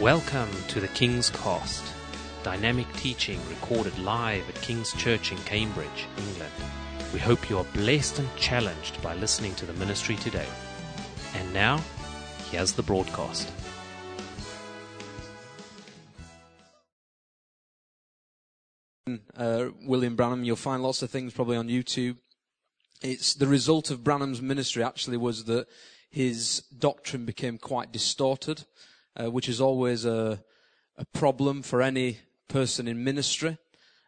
Welcome to the King's Cast, dynamic teaching recorded live at King's Church in Cambridge, England. We hope you are blessed and challenged by listening to the ministry today. And now, here's the broadcast. uh, William Branham. You'll find lots of things probably on YouTube. It's the result of Branham's ministry actually was that his doctrine became quite distorted, uh, which is always a, a problem for any person in ministry.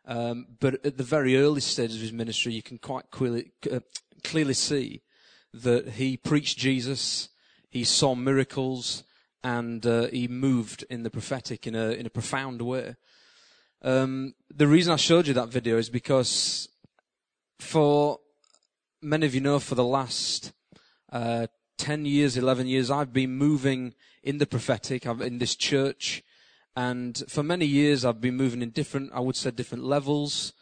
Um, but at the very early stages of his ministry, you can quite clearly, uh, clearly see that he preached Jesus, he saw miracles, and uh, he moved in the prophetic in a in a profound way. Um, the reason I showed you that video is because for many of you know, for the last uh, 10 years, 11 years, I've been moving in the prophetic I've, in this church. And for many years, I've been moving in different, I would say, different levels.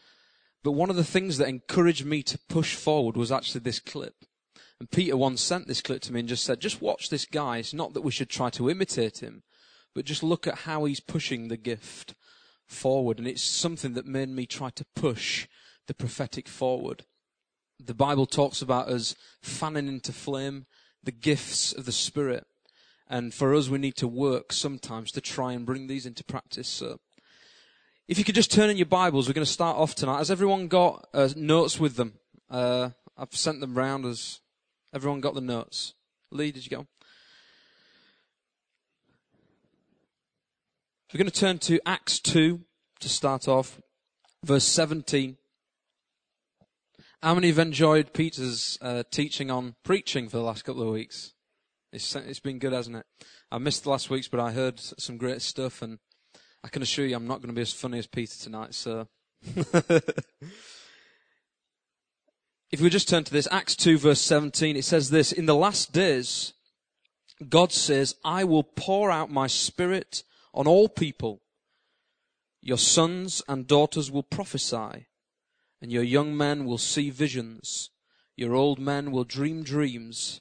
But one of the things that encouraged me to push forward was actually this clip. And Peter once sent this clip to me and just said, just watch this guy. It's not that we should try to imitate him, but just look at how he's pushing the gift forward. And it's something that made me try to push the prophetic forward. The Bible talks about us fanning into flame the gifts of the Spirit. And for us, we need to work sometimes to try and bring these into practice. So, if you could just turn in your Bibles, we're going to start off tonight. Has everyone got uh, notes with them? Uh, I've sent them round. Has everyone got the notes? Lee, did you go? We're going to turn to Acts 2 to start off, verse 17. How many have enjoyed Peter's uh, teaching on preaching for the last couple of weeks? It's, it's been good, hasn't it? I missed the last week's, but I heard some great stuff, and I can assure you I'm not going to be as funny as Peter tonight, so. if we just turn to this, Acts 2 verse 17, it says this, In the last days, God says, I will pour out my spirit on all people. Your sons and daughters will prophesy, and your young men will see visions. Your old men will dream dreams.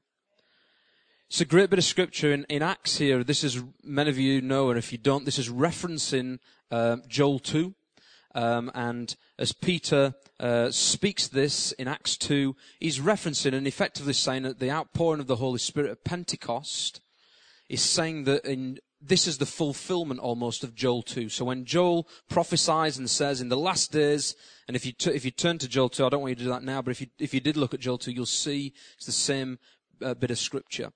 It's a great bit of scripture in, in Acts here. This is, many of you know, and if you don't, this is referencing um, Joel 2. Um, and as Peter uh, speaks this in Acts 2, he's referencing and effectively saying that the outpouring of the Holy Spirit at Pentecost is saying that in this is the fulfillment almost of Joel 2. So when Joel prophesies and says in the last days, and if you, t- if you turn to Joel 2, I don't want you to do that now, but if you, if you did look at Joel 2, you'll see it's the same uh, bit of scripture.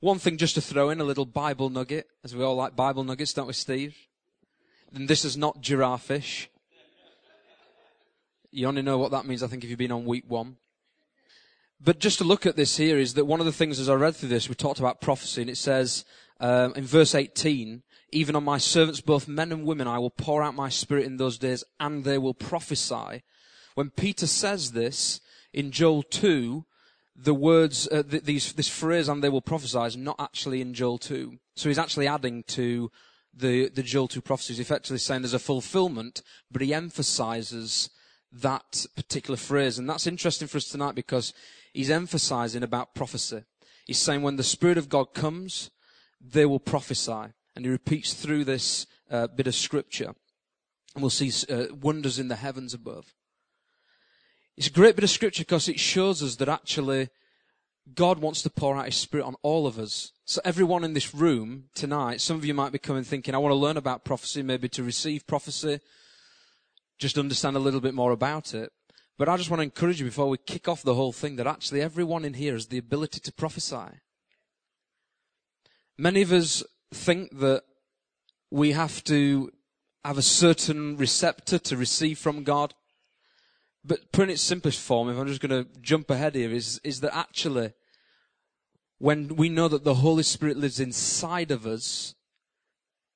One thing just to throw in, a little Bible nugget, as we all like Bible nuggets, don't we, Steve? And this is not giraffe fish. You only know what that means, I think, if you've been on week one. But just to look at this here is that one of the things as I read through this, we talked about prophecy, and it says, um, in verse 18, even on my servants, both men and women, I will pour out my spirit in those days and they will prophesy. When Peter says this in Joel 2, the words, uh, th- these, this phrase, and they will prophesy, is not actually in Joel 2. So he's actually adding to the, the Joel 2 prophecies, effectively saying there's a fulfillment, but he emphasizes that particular phrase. And that's interesting for us tonight because he's emphasizing about prophecy. He's saying when the Spirit of God comes, they will prophesy. And he repeats through this uh, bit of scripture. And we'll see uh, wonders in the heavens above. It's a great bit of scripture because it shows us that actually God wants to pour out his spirit on all of us. So everyone in this room tonight, some of you might be coming thinking, I want to learn about prophecy, maybe to receive prophecy, just understand a little bit more about it. But I just want to encourage you before we kick off the whole thing that actually everyone in here has the ability to prophesy. Many of us think that we have to have a certain receptor to receive from God. But put in its simplest form, if I'm just going to jump ahead here, is, is that actually, when we know that the Holy Spirit lives inside of us,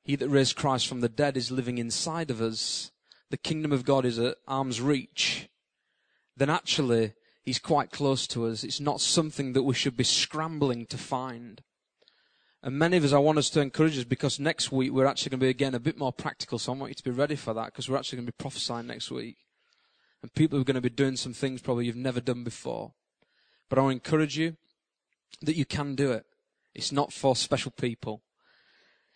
He that raised Christ from the dead is living inside of us. The kingdom of God is at arm's reach. Then actually, he's quite close to us. It's not something that we should be scrambling to find. And many of us, I want us to encourage us because next week we're actually going to be again a bit more practical. So I want you to be ready for that because we're actually going to be prophesying next week. And people are going to be doing some things probably you've never done before. But I encourage you that you can do it. It's not for special people.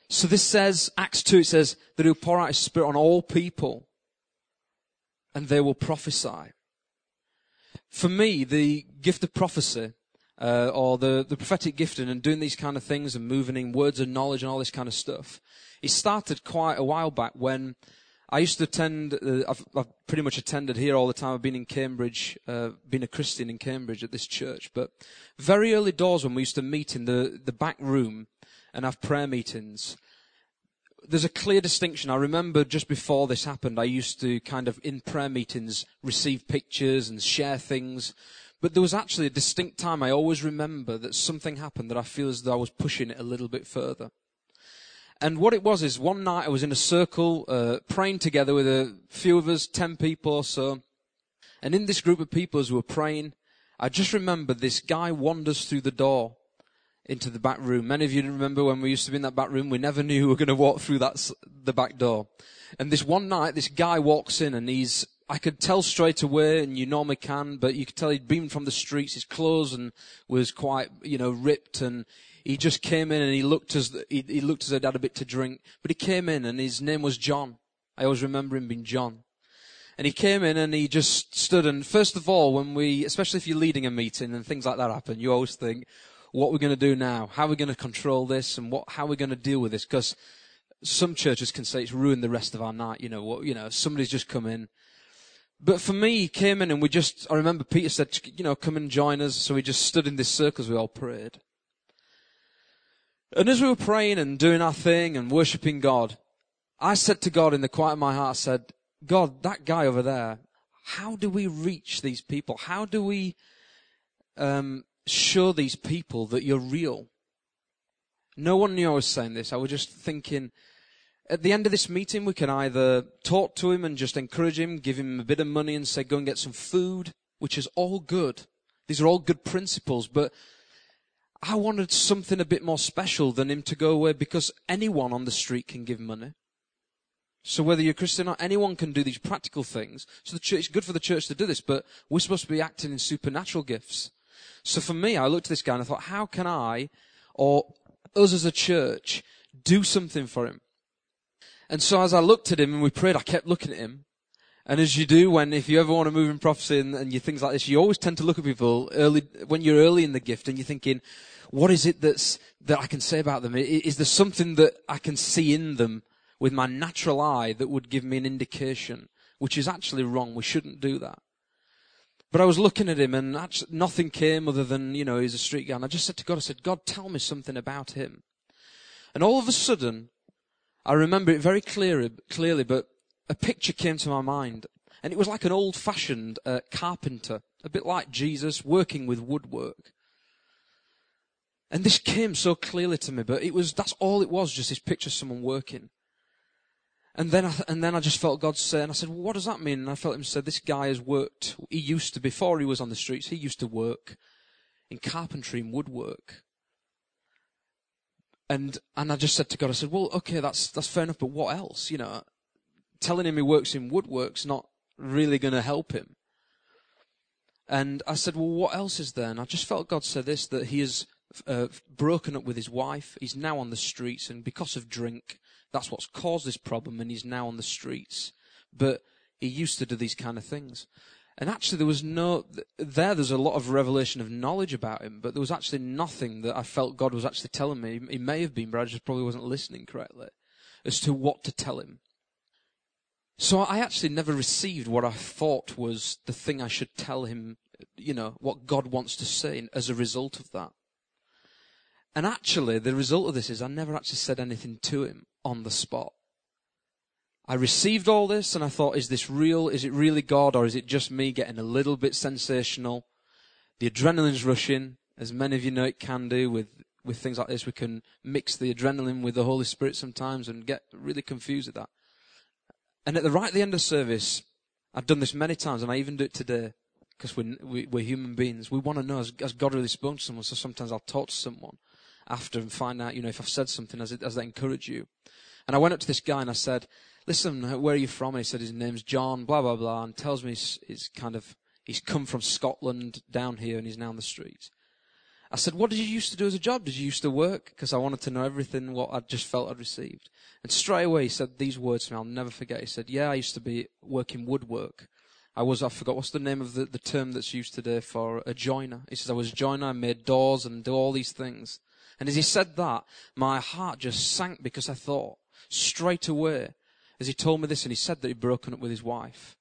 So this says, Acts 2, it says that he'll pour out his spirit on all people and they will prophesy. For me, the gift of prophecy uh, or the, the prophetic gifting and doing these kind of things and moving in words of knowledge and all this kind of stuff, it started quite a while back when I used to attend, uh, I've, I've, pretty much attended here all the time. I've been in Cambridge, uh, been a Christian in Cambridge at this church, but very early doors when we used to meet in the, the back room and have prayer meetings, there's a clear distinction. I remember just before this happened, I used to kind of in prayer meetings receive pictures and share things. But there was actually a distinct time I always remember that something happened that I feel as though I was pushing it a little bit further. And what it was is one night I was in a circle, uh, praying together with a few of us, ten people or so. And in this group of people as we were praying, I just remember this guy wanders through the door into the back room. Many of you remember when we used to be in that back room, we never knew we were going to walk through that, the back door. And this one night, this guy walks in and he's I could tell straight away, and you normally can, but you could tell he'd been from the streets. His clothes and was quite, you know, ripped, and he just came in and he looked as he, he looked as he'd had a bit to drink. But he came in, and his name was John. I always remember him being John. And he came in and he just stood. And first of all, when we, especially if you're leading a meeting and things like that happen, you always think, what we're going to do now? How are we going to control this? And what, how are we going to deal with this? Because some churches can say it's ruined the rest of our night. You know, what, you know, somebody's just come in but for me, he came in and we just, I remember Peter said, you know, come and join us. So we just stood in this circle as we all prayed. And as we were praying and doing our thing and worshipping God, I said to God in the quiet of my heart, I said, God, that guy over there, how do we reach these people? How do we um, show these people that you're real? No one knew I was saying this. I was just thinking, at the end of this meeting, we can either talk to him and just encourage him, give him a bit of money and say, go and get some food, which is all good. These are all good principles, but I wanted something a bit more special than him to go away because anyone on the street can give money. So whether you're Christian or anyone can do these practical things. So the church, it's good for the church to do this, but we're supposed to be acting in supernatural gifts. So for me, I looked at this guy and I thought, how can I, or us as a church, do something for him? And so as I looked at him and we prayed, I kept looking at him. And as you do when, if you ever want to move in prophecy and, and you things like this, you always tend to look at people early, when you're early in the gift and you're thinking, what is it that's, that I can say about them? Is there something that I can see in them with my natural eye that would give me an indication? Which is actually wrong. We shouldn't do that. But I was looking at him and actually nothing came other than, you know, he's a street guy. And I just said to God, I said, God, tell me something about him. And all of a sudden, I remember it very clearly, clearly, but a picture came to my mind. And it was like an old fashioned uh, carpenter, a bit like Jesus working with woodwork. And this came so clearly to me, but it was, that's all it was, just this picture of someone working. And then I, and then I just felt God say, and I said, well, what does that mean? And I felt him say, this guy has worked, he used to, before he was on the streets, he used to work in carpentry and woodwork. And, and I just said to God, I said, well, okay, that's, that's fair enough, but what else? You know, telling him he works in woodwork's not really going to help him. And I said, well, what else is there? And I just felt God said this, that he has uh, broken up with his wife. He's now on the streets, and because of drink, that's what's caused this problem, and he's now on the streets. But he used to do these kind of things. And actually, there was no, there, there's a lot of revelation of knowledge about him, but there was actually nothing that I felt God was actually telling me. He may have been, but I just probably wasn't listening correctly as to what to tell him. So I actually never received what I thought was the thing I should tell him, you know, what God wants to say as a result of that. And actually, the result of this is I never actually said anything to him on the spot. I received all this and I thought, is this real? Is it really God or is it just me getting a little bit sensational? The adrenaline's rushing, as many of you know it can do with, with things like this, we can mix the adrenaline with the Holy Spirit sometimes and get really confused with that. And at the right at the end of service, I've done this many times, and I even do it today because we're, we, we are human beings. We want to know, has, has, God really spoken to someone? So sometimes I'll talk to someone after and find out, you know, if I've said something, has, it, has that encouraged you? And I went up to this guy and I said, listen, where are you from? And he said his name's John, blah, blah, blah, and tells me he's, he's kind of, he's come from Scotland down here and he's now on the streets. I said, what did you used to do as a job? Did you used to work? Because I wanted to know everything what I just felt I'd received. And straight away he said these words to me, I'll never forget. He said, yeah, I used to be working woodwork. I was, I forgot, what's the name of the, the term that's used today for a joiner? He says, I was a joiner, I made doors and do all these things. And as he said that, my heart just sank because I thought straight away, as he told me this, and he said that he'd broken up with his wife.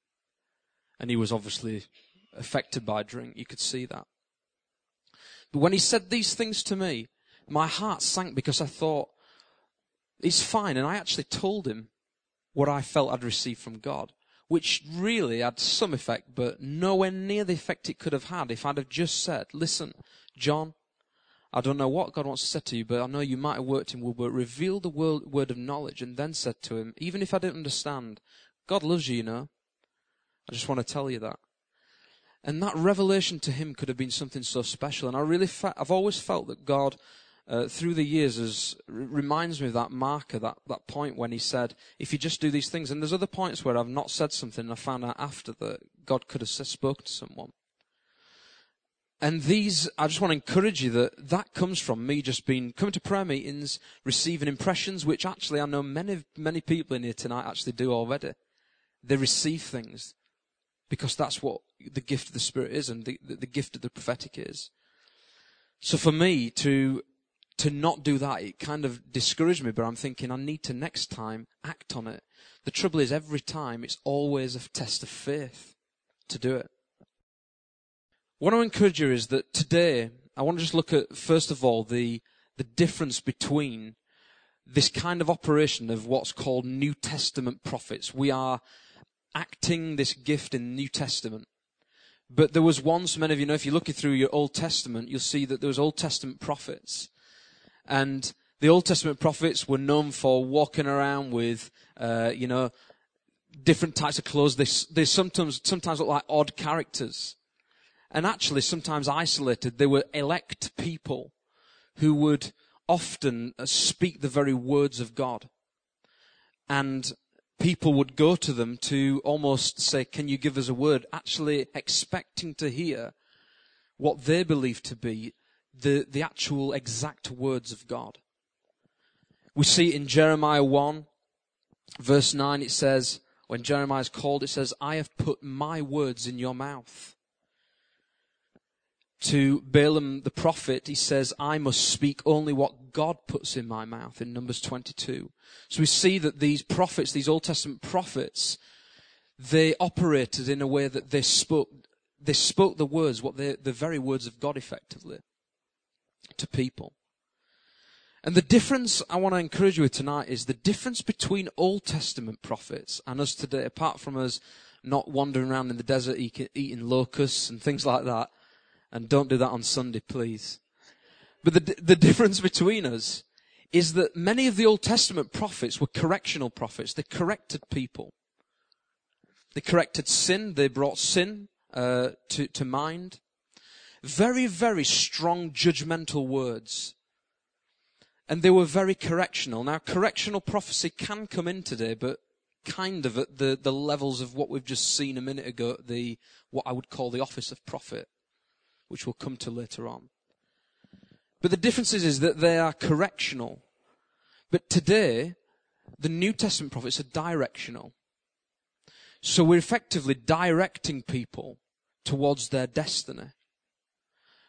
And he was obviously affected by drink. You could see that. But when he said these things to me, my heart sank because I thought, he's fine. And I actually told him what I felt I'd received from God, which really had some effect, but nowhere near the effect it could have had if I'd have just said, listen, John, I don't know what God wants to say to you, but I know you might have worked in Woodwork, revealed the word of knowledge, and then said to him, even if I didn't understand, God loves you, you know. I just want to tell you that. And that revelation to him could have been something so special. And I really, fe- I've always felt that God, uh, through the years, has, reminds me of that marker, that, that point when he said, if you just do these things. And there's other points where I've not said something and I found out after that God could have spoken to someone. And these, I just want to encourage you that that comes from me just being, coming to prayer meetings, receiving impressions, which actually I know many, many people in here tonight actually do already. They receive things because that's what the gift of the Spirit is and the, the, the gift of the prophetic is. So for me to, to not do that, it kind of discouraged me, but I'm thinking I need to next time act on it. The trouble is every time it's always a test of faith to do it. What I encourage you is that today I want to just look at, first of all, the, the difference between this kind of operation of what's called New Testament prophets. We are acting this gift in the New Testament. But there was once, many of you know, if you're looking through your Old Testament, you'll see that there was Old Testament prophets. And the Old Testament prophets were known for walking around with, uh, you know, different types of clothes. They, they sometimes, sometimes look like odd characters. And actually, sometimes isolated. They were elect people who would often uh, speak the very words of God. And people would go to them to almost say, Can you give us a word? Actually, expecting to hear what they believe to be the, the actual exact words of God. We see in Jeremiah 1, verse 9, it says, when Jeremiah is called, it says, I have put my words in your mouth to Balaam the prophet, he says, I must speak only what God puts in my mouth in Numbers 22. So we see that these prophets, these Old Testament prophets, they operated in a way that they spoke, they spoke the words, what they, the very words of God effectively to people. And the difference I want to encourage you with tonight is the difference between Old Testament prophets and us today, apart from us not wandering around in the desert eating locusts and things like that, and don't do that on Sunday, please. But the, the difference between us is that many of the Old Testament prophets were correctional prophets. They corrected people. They corrected sin. They brought sin uh, to, to mind. Very, very strong judgmental words. And they were very correctional. Now, correctional prophecy can come in today, but kind of at the, the levels of what we've just seen a minute ago, the, what I would call the office of prophet which we'll come to later on. But the difference is, is that they are correctional. But today, the New Testament prophets are directional. So we're effectively directing people towards their destiny.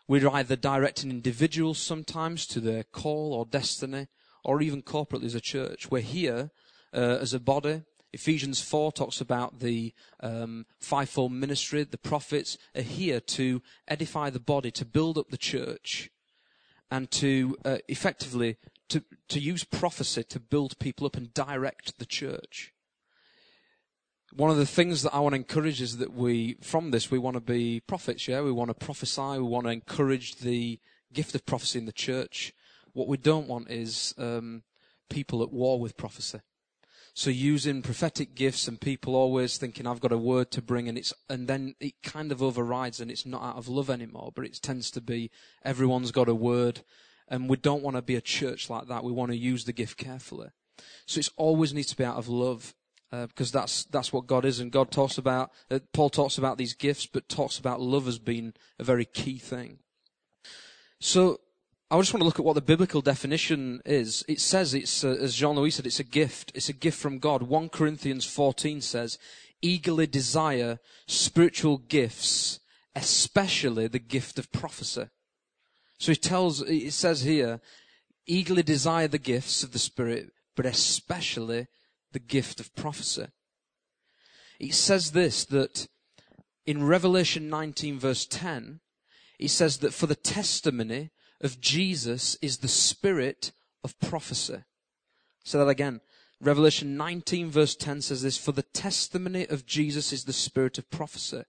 We're either directing individuals sometimes to their call or destiny, or even corporately as a church. We're here uh, as a body Ephesians 4 talks about the um, fivefold ministry. The prophets are here to edify the body, to build up the church, and to uh, effectively to, to use prophecy to build people up and direct the church. One of the things that I want to encourage is that we, from this, we want to be prophets, yeah? We want to prophesy, we want to encourage the gift of prophecy in the church. What we don't want is um, people at war with prophecy. So using prophetic gifts and people always thinking I've got a word to bring and it's and then it kind of overrides and it's not out of love anymore, but it tends to be everyone's got a word and we don't want to be a church like that. We want to use the gift carefully. So it always needs to be out of love. Uh, because that's that's what God is, and God talks about. Uh, Paul talks about these gifts, but talks about love as being a very key thing. So I just want to look at what the biblical definition is. It says it's, uh, as Jean-Louis said, it's a gift. It's a gift from God. 1 Corinthians 14 says, eagerly desire spiritual gifts, especially the gift of prophecy. So he tells, it says here, eagerly desire the gifts of the Spirit, but especially the gift of prophecy. It says this, that in Revelation 19 verse 10, it says that for the testimony of Jesus is the spirit of prophecy. Say that again. Revelation 19 verse 10 says this, for the testimony of Jesus is the spirit of prophecy.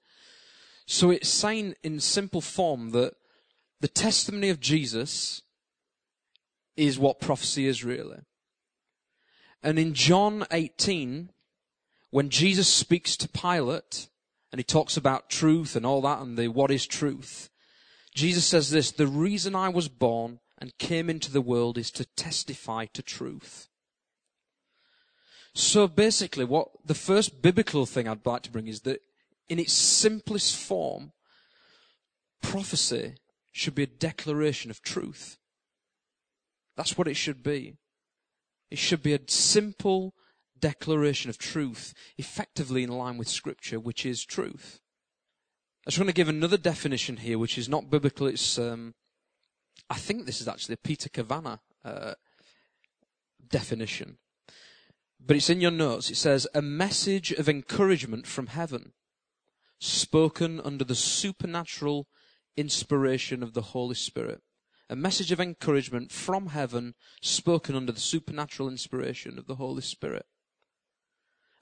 So it's saying in simple form that the testimony of Jesus is what prophecy is really. And in John 18, when Jesus speaks to Pilate, and he talks about truth and all that and the what is truth, Jesus says this, the reason I was born and came into the world is to testify to truth. So basically what the first biblical thing I'd like to bring is that in its simplest form, prophecy should be a declaration of truth. That's what it should be. It should be a simple declaration of truth, effectively in line with scripture, which is truth. I just want to give another definition here, which is not biblical. It's, um, I think this is actually a Peter Cavanagh uh, definition. But it's in your notes. It says, a message of encouragement from heaven, spoken under the supernatural inspiration of the Holy Spirit. A message of encouragement from heaven, spoken under the supernatural inspiration of the Holy Spirit.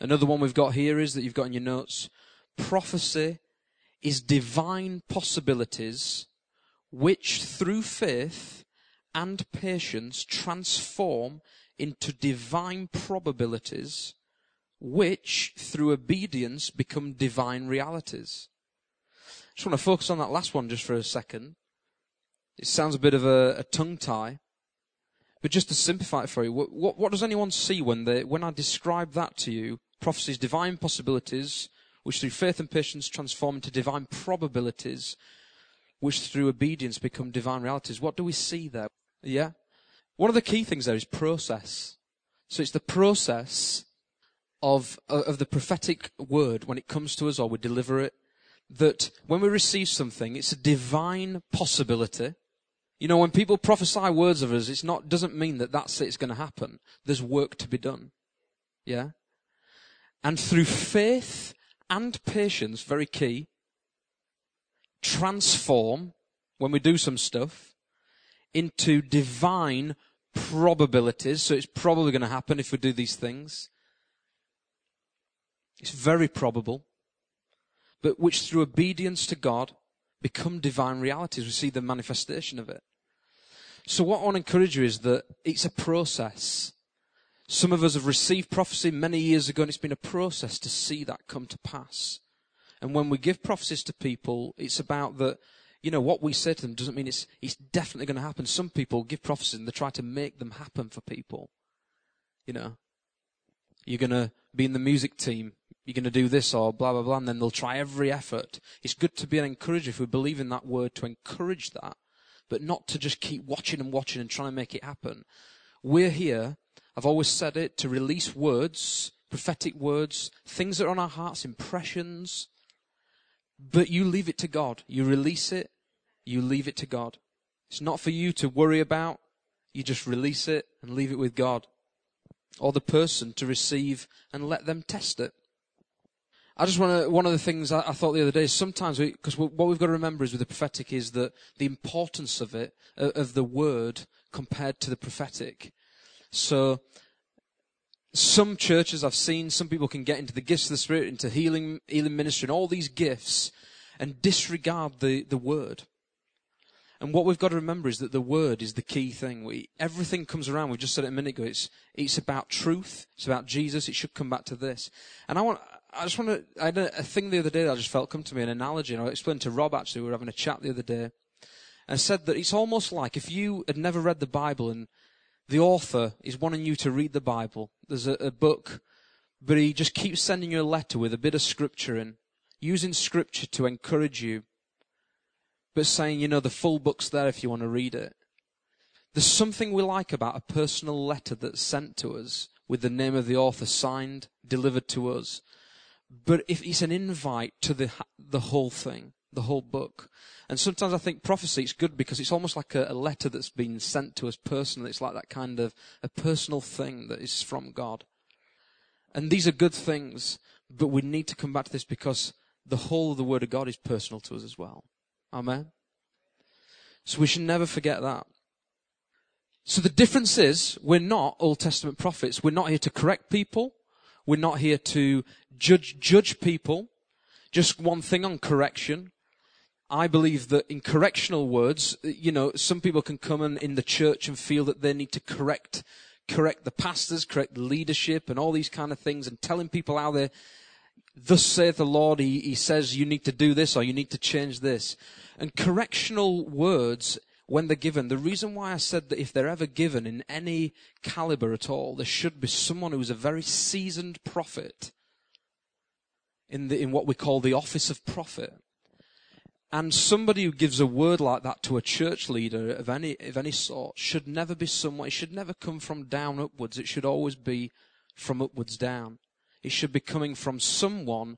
Another one we've got here is that you've got in your notes, prophecy is divine possibilities which through faith and patience transform into divine probabilities which through obedience become divine realities. I just want to focus on that last one just for a second. It sounds a bit of a, a tongue tie. But just to simplify it for you, what, what, what does anyone see when they, when I describe that to you? Prophecies, divine possibilities, which through faith and patience transform into divine probabilities, which through obedience become divine realities. What do we see there? Yeah? One of the key things there is process. So it's the process of, uh, of the prophetic word when it comes to us or we deliver it, that when we receive something, it's a divine possibility. You know, when people prophesy words of us, it's not, doesn't mean that that's it, it's going to happen. There's work to be done. Yeah? And through faith and patience, very key, transform, when we do some stuff, into divine probabilities. So it's probably going to happen if we do these things. It's very probable. But which through obedience to God become divine realities. We see the manifestation of it. So what I want to encourage you is that it's a process. Some of us have received prophecy many years ago and it's been a process to see that come to pass. And when we give prophecies to people, it's about that, you know, what we say to them doesn't mean it's, it's definitely going to happen. Some people give prophecies and they try to make them happen for people. You know, you're going to be in the music team. You're going to do this or blah, blah, blah. And then they'll try every effort. It's good to be an encourager if we believe in that word to encourage that, but not to just keep watching and watching and trying to make it happen. We're here I've always said it, to release words, prophetic words, things that are on our hearts, impressions. But you leave it to God. You release it, you leave it to God. It's not for you to worry about. You just release it and leave it with God. Or the person to receive and let them test it. I just want to, one of the things I, I thought the other day is sometimes, because we, what we've got to remember is with the prophetic is that the importance of it, of the word compared to the prophetic. So, some churches I've seen, some people can get into the gifts of the Spirit, into healing, healing ministry, and all these gifts, and disregard the, the word. And what we've got to remember is that the word is the key thing. We, everything comes around. We just said it a minute ago. It's, it's about truth. It's about Jesus. It should come back to this. And I want, I just want to, I had a, a thing the other day that I just felt come to me, an analogy. And I explained to Rob actually, we were having a chat the other day. And said that it's almost like if you had never read the Bible and the author is wanting you to read the Bible. There's a, a book, but he just keeps sending you a letter with a bit of scripture in, using scripture to encourage you but saying, you know, the full book's there if you want to read it. There's something we like about a personal letter that's sent to us with the name of the author signed, delivered to us. But if it's an invite to the, the whole thing, the whole book. And sometimes I think prophecy is good because it's almost like a, a letter that's been sent to us personally. It's like that kind of a personal thing that is from God. And these are good things, but we need to come back to this because the whole of the Word of God is personal to us as well. Amen. So we should never forget that. So the difference is we're not Old Testament prophets. We're not here to correct people. We're not here to judge, judge people. Just one thing on correction. I believe that in correctional words, you know, some people can come in, in the church and feel that they need to correct, correct the pastors, correct the leadership and all these kind of things and telling people how they thus saith the Lord, he, he says you need to do this or you need to change this. And correctional words, when they're given, the reason why I said that if they're ever given in any caliber at all, there should be someone who's a very seasoned prophet in, the, in what we call the office of prophet. And somebody who gives a word like that to a church leader of any, of any sort should never be someone, it should never come from down upwards. It should always be from upwards down. It should be coming from someone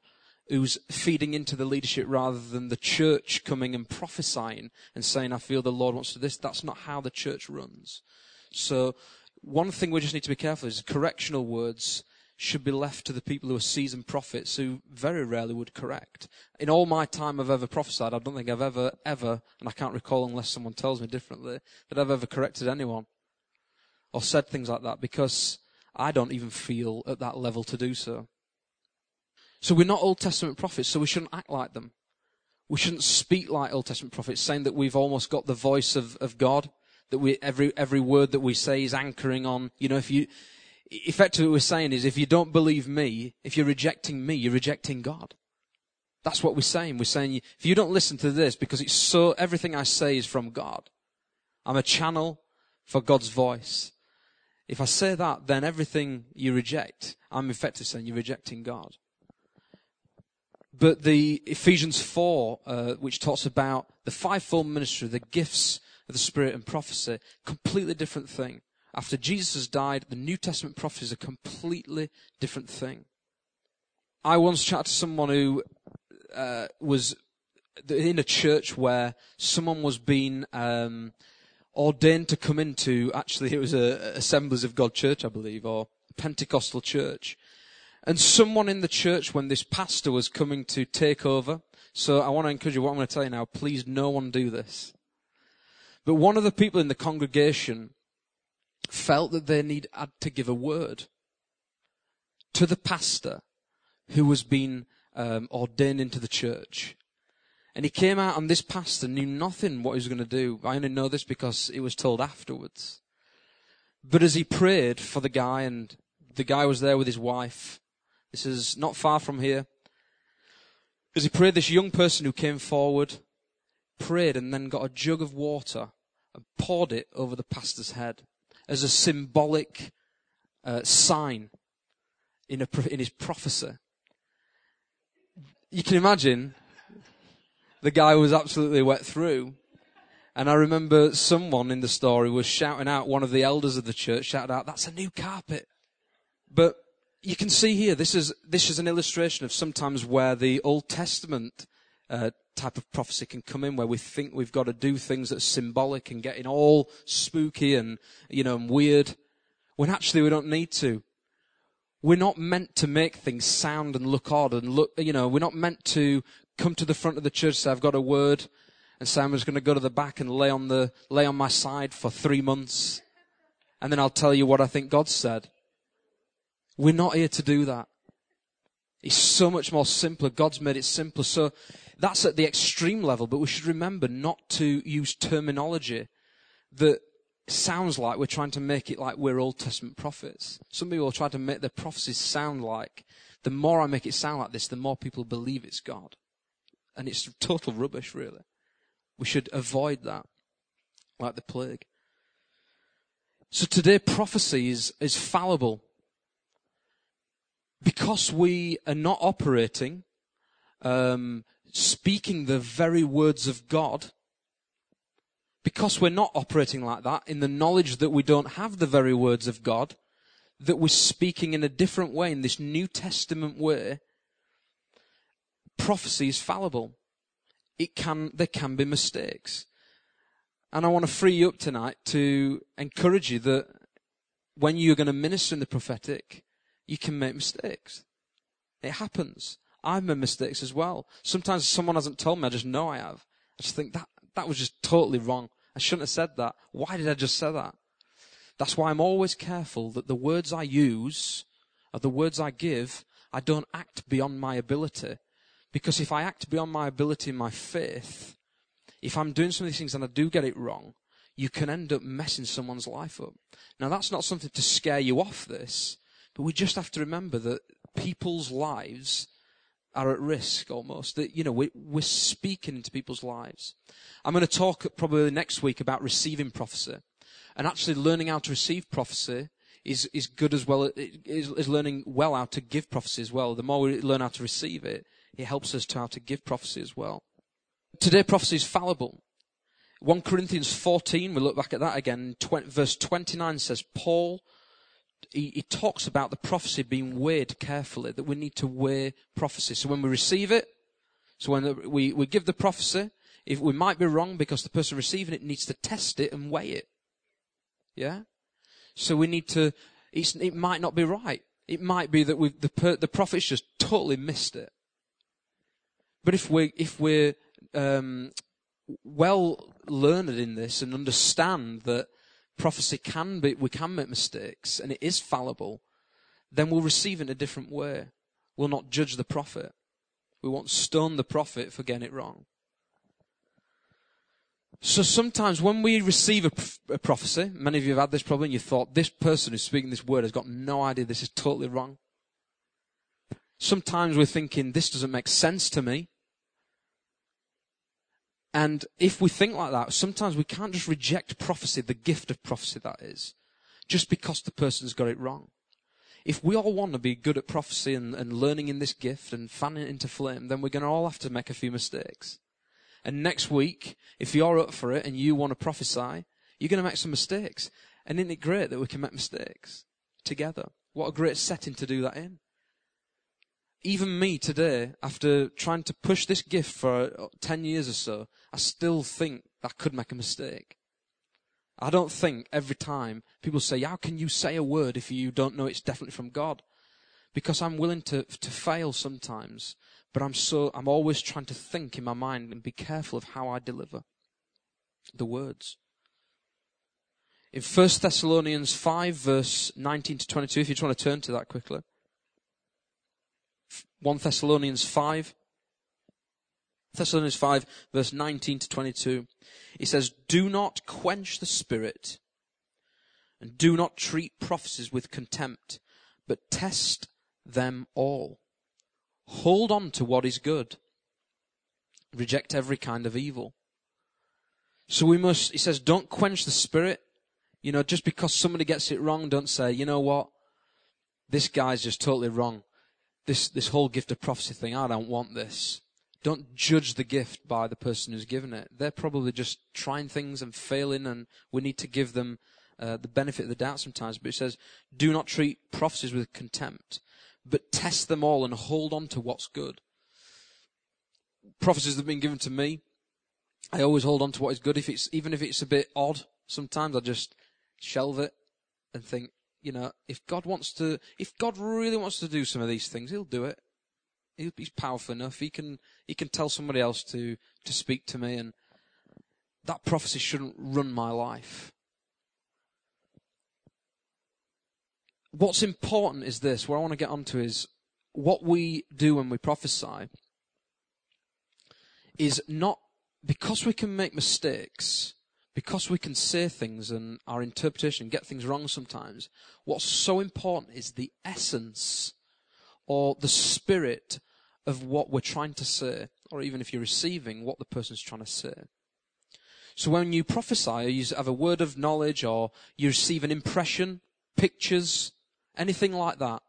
who's feeding into the leadership rather than the church coming and prophesying and saying, I feel the Lord wants to this. That's not how the church runs. So one thing we just need to be careful is correctional words should be left to the people who are seasoned prophets who very rarely would correct. In all my time I've ever prophesied, I don't think I've ever, ever, and I can't recall unless someone tells me differently, that I've ever corrected anyone or said things like that because I don't even feel at that level to do so. So we're not Old Testament prophets, so we shouldn't act like them. We shouldn't speak like Old Testament prophets, saying that we've almost got the voice of, of God, that we, every, every word that we say is anchoring on, you know, if you, effectively what we're saying is if you don't believe me, if you're rejecting me, you're rejecting God. That's what we're saying. We're saying if you don't listen to this because it's so, everything I say is from God. I'm a channel for God's voice. If I say that, then everything you reject, I'm effectively saying you're rejecting God. But the Ephesians 4, uh, which talks about the fivefold ministry, the gifts of the Spirit and prophecy, completely different thing. After Jesus has died, the New Testament prophecy is a completely different thing. I once chatted to someone who uh, was in a church where someone was being um, ordained to come into, actually it was a Assemblies of God church, I believe, or Pentecostal church. And someone in the church, when this pastor was coming to take over, so I want to encourage you, what I'm going to tell you now, please no one do this. But one of the people in the congregation felt that they need to give a word to the pastor who was being um, ordained into the church. And he came out and this pastor knew nothing what he was going to do. I only know this because it was told afterwards. But as he prayed for the guy and the guy was there with his wife, this is not far from here. As he prayed, this young person who came forward prayed and then got a jug of water and poured it over the pastor's head as a symbolic uh, sign in, a, in his prophecy. You can imagine the guy was absolutely wet through. And I remember someone in the story was shouting out, one of the elders of the church shouted out, that's a new carpet. But you can see here, this is, this is an illustration of sometimes where the Old Testament uh, type of prophecy can come in, where we think we've got to do things that's symbolic and getting all spooky and, you know, and weird, when actually we don't need to. We're not meant to make things sound and look odd and look, you know, we're not meant to come to the front of the church, say, I've got a word, and just going to go to the back and lay on the, lay on my side for three months, and then I'll tell you what I think God said. We're not here to do that. It's so much more simpler. God's made it simpler. So that's at the extreme level, but we should remember not to use terminology that sounds like we're trying to make it like we're Old Testament prophets. Some people try to make their prophecies sound like, the more I make it sound like this, the more people believe it's God. And it's total rubbish, really. We should avoid that, like the plague. So today prophecy is, is fallible. Because we are not operating, um, speaking the very words of God, because we're not operating like that, in the knowledge that we don't have the very words of God, that we're speaking in a different way, in this New Testament way, prophecy is fallible. It can, there can be mistakes. And I want to free you up tonight to encourage you that when you're going to minister in the prophetic, you can make mistakes. It happens. I've made mistakes as well. Sometimes someone hasn't told me, I just know I have. I just think that, that was just totally wrong. I shouldn't have said that. Why did I just say that? That's why I'm always careful that the words I use or the words I give, I don't act beyond my ability. Because if I act beyond my ability in my faith, if I'm doing some of these things and I do get it wrong, you can end up messing someone's life up. Now that's not something to scare you off this, but we just have to remember that people's lives are at risk almost. That, you know, we, we're speaking into people's lives. I'm going to talk probably next week about receiving prophecy. And actually learning how to receive prophecy is, is good as well, is, is learning well how to give prophecy as well. The more we learn how to receive it, it helps us to how to give prophecy as well. Today prophecy is fallible. 1 Corinthians 14, we look back at that again, 20, verse 29 says, Paul, he, he, talks about the prophecy being weighed carefully, that we need to weigh prophecy. So when we receive it, so when we, we give the prophecy, if we might be wrong because the person receiving it needs to test it and weigh it. Yeah? So we need to, it might not be right. It might be that the, the prophet's just totally missed it. But if we if we're um, well learned in this and understand that prophecy can be, we can make mistakes and it is fallible, then we'll receive it in a different way. We'll not judge the prophet. We won't stone the prophet for getting it wrong. So sometimes when we receive a, a prophecy, many of you have had this problem, you thought, this person who's speaking this word has got no idea this is totally wrong. Sometimes we're thinking, this doesn't make sense to me. And if we think like that, sometimes we can't just reject prophecy, the gift of prophecy that is, just because the person's got it wrong. If we all want to be good at prophecy and, and learning in this gift and fanning it into flame, then we're going to all have to make a few mistakes. And next week, if you're up for it and you want to prophesy, you're going to make some mistakes. And isn't it great that we can make mistakes together? What a great setting to do that in even me today, after trying to push this gift for 10 years or so, I still think I could make a mistake. I don't think every time people say, how can you say a word if you don't know it's definitely from God? Because I'm willing to, to fail sometimes, but I'm so, I'm always trying to think in my mind and be careful of how I deliver the words. In 1 Thessalonians 5 verse 19 to 22, if you just want to turn to that quickly. 1 Thessalonians 5. Thessalonians 5 verse 19 to 22. He says, Do not quench the spirit and do not treat prophecies with contempt, but test them all. Hold on to what is good. Reject every kind of evil. So we must, he says, don't quench the spirit. You know, just because somebody gets it wrong, don't say, you know what? This guy's just totally wrong this, this whole gift of prophecy thing, I don't want this. Don't judge the gift by the person who's given it. They're probably just trying things and failing, and we need to give them uh, the benefit of the doubt sometimes. But it says, do not treat prophecies with contempt, but test them all and hold on to what's good. Prophecies that have been given to me, I always hold on to what is good. If it's even if it's a bit odd, sometimes I just shelve it and think, you know, if God wants to, if God really wants to do some of these things, He'll do it. He's powerful enough. He can, he can tell somebody else to, to speak to me and that prophecy shouldn't run my life. What's important is this, what I want to get onto is, what we do when we prophesy is not because we can make mistakes, because we can say things and our interpretation get things wrong sometimes. What's so important is the essence or the spirit of what we're trying to say, or even if you're receiving what the person's trying to say. So when you prophesy, or you have a word of knowledge, or you receive an impression, pictures, anything like that,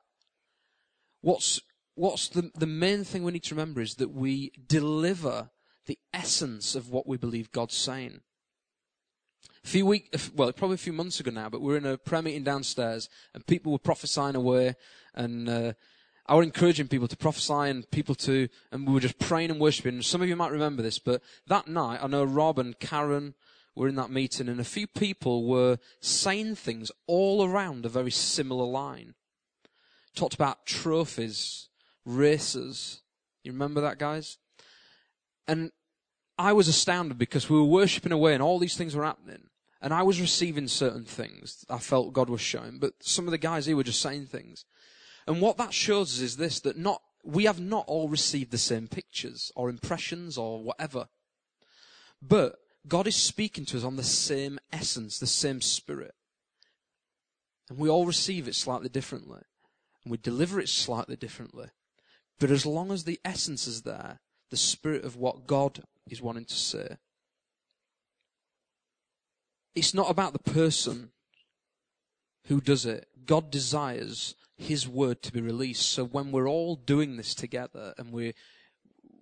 what's, what's the, the main thing we need to remember is that we deliver the essence of what we believe God's saying. A few weeks, well, probably a few months ago now, but we were in a prayer meeting downstairs, and people were prophesying away, and uh, I was encouraging people to prophesy and people to, and we were just praying and worshiping. Some of you might remember this, but that night, I know Rob and Karen were in that meeting, and a few people were saying things all around a very similar line. Talked about trophies, races. You remember that, guys? And I was astounded because we were worshipping away and all these things were happening. And I was receiving certain things I felt God was showing, but some of the guys here were just saying things. And what that shows us is this, that not, we have not all received the same pictures or impressions or whatever. But God is speaking to us on the same essence, the same spirit. And we all receive it slightly differently. And we deliver it slightly differently. But as long as the essence is there, the spirit of what God is wanting to say. It's not about the person who does it. God desires His word to be released. So when we're all doing this together and we're,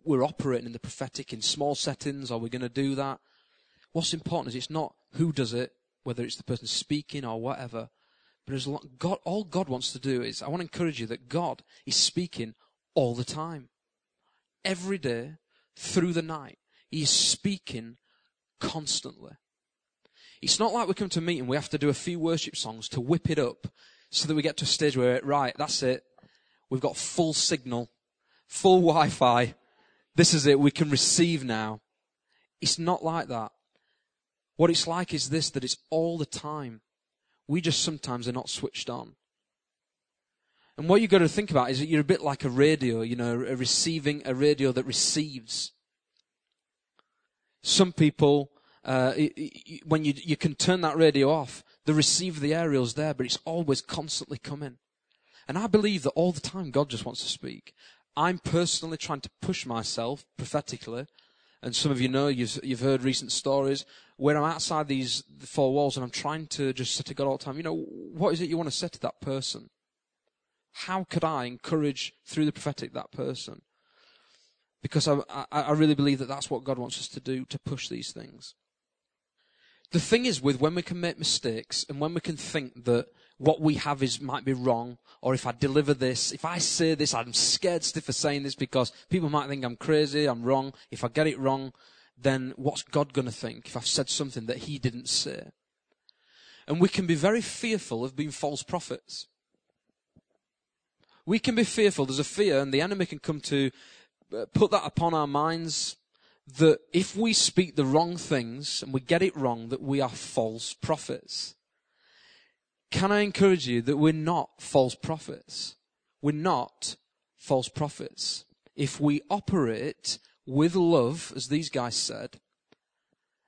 we're operating in the prophetic in small settings, are we going to do that? What's important is it's not who does it, whether it's the person speaking or whatever. But as long, God, all God wants to do is, I want to encourage you that God is speaking all the time. Every day, through the night. He is speaking constantly. It's not like we come to a meeting, we have to do a few worship songs to whip it up so that we get to a stage where, right, that's it. We've got full signal, full Wi-Fi. This is it. We can receive now. It's not like that. What it's like is this, that it's all the time. We just sometimes are not switched on. And what you've got to think about is that you're a bit like a radio, you know, a receiving, a radio that receives. Some people, uh, when you, you can turn that radio off, the receive the aerial's there, but it's always constantly coming. And I believe that all the time God just wants to speak. I'm personally trying to push myself prophetically, and some of you know you've, you've heard recent stories where I'm outside these four walls and I'm trying to just say to God all the time, you know, what is it you want to say to that person? How could I encourage through the prophetic that person? Because I, I, I really believe that that's what God wants us to do, to push these things. The thing is with when we can make mistakes and when we can think that what we have is might be wrong, or if I deliver this, if I say this, I'm scared stiff for saying this because people might think I'm crazy, I'm wrong. If I get it wrong, then what's God going to think if I've said something that He didn't say? And we can be very fearful of being false prophets. We can be fearful. There's a fear, and the enemy can come to uh, put that upon our minds that if we speak the wrong things and we get it wrong, that we are false prophets. Can I encourage you that we're not false prophets? We're not false prophets. If we operate with love, as these guys said,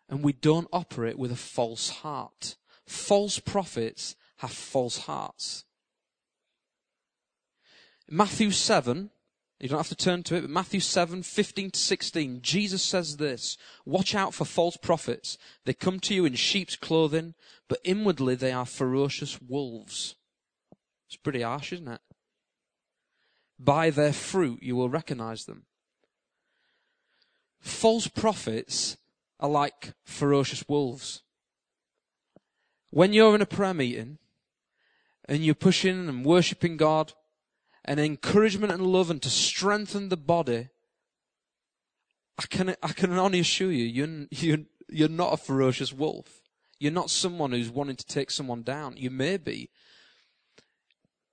and we don't operate with a false heart. False prophets have false hearts. Matthew 7, you don't have to turn to it, but Matthew 7, 15 to 16, Jesus says this, watch out for false prophets. They come to you in sheep's clothing, but inwardly they are ferocious wolves. It's pretty harsh, isn't it? By their fruit you will recognize them. False prophets are like ferocious wolves. When you're in a prayer meeting and you're pushing and worshipping God and encouragement and love and to strengthen the body, I can, I can only assure you, you're, you're, you're not a ferocious wolf. You're not someone who's wanting to take someone down. You may be.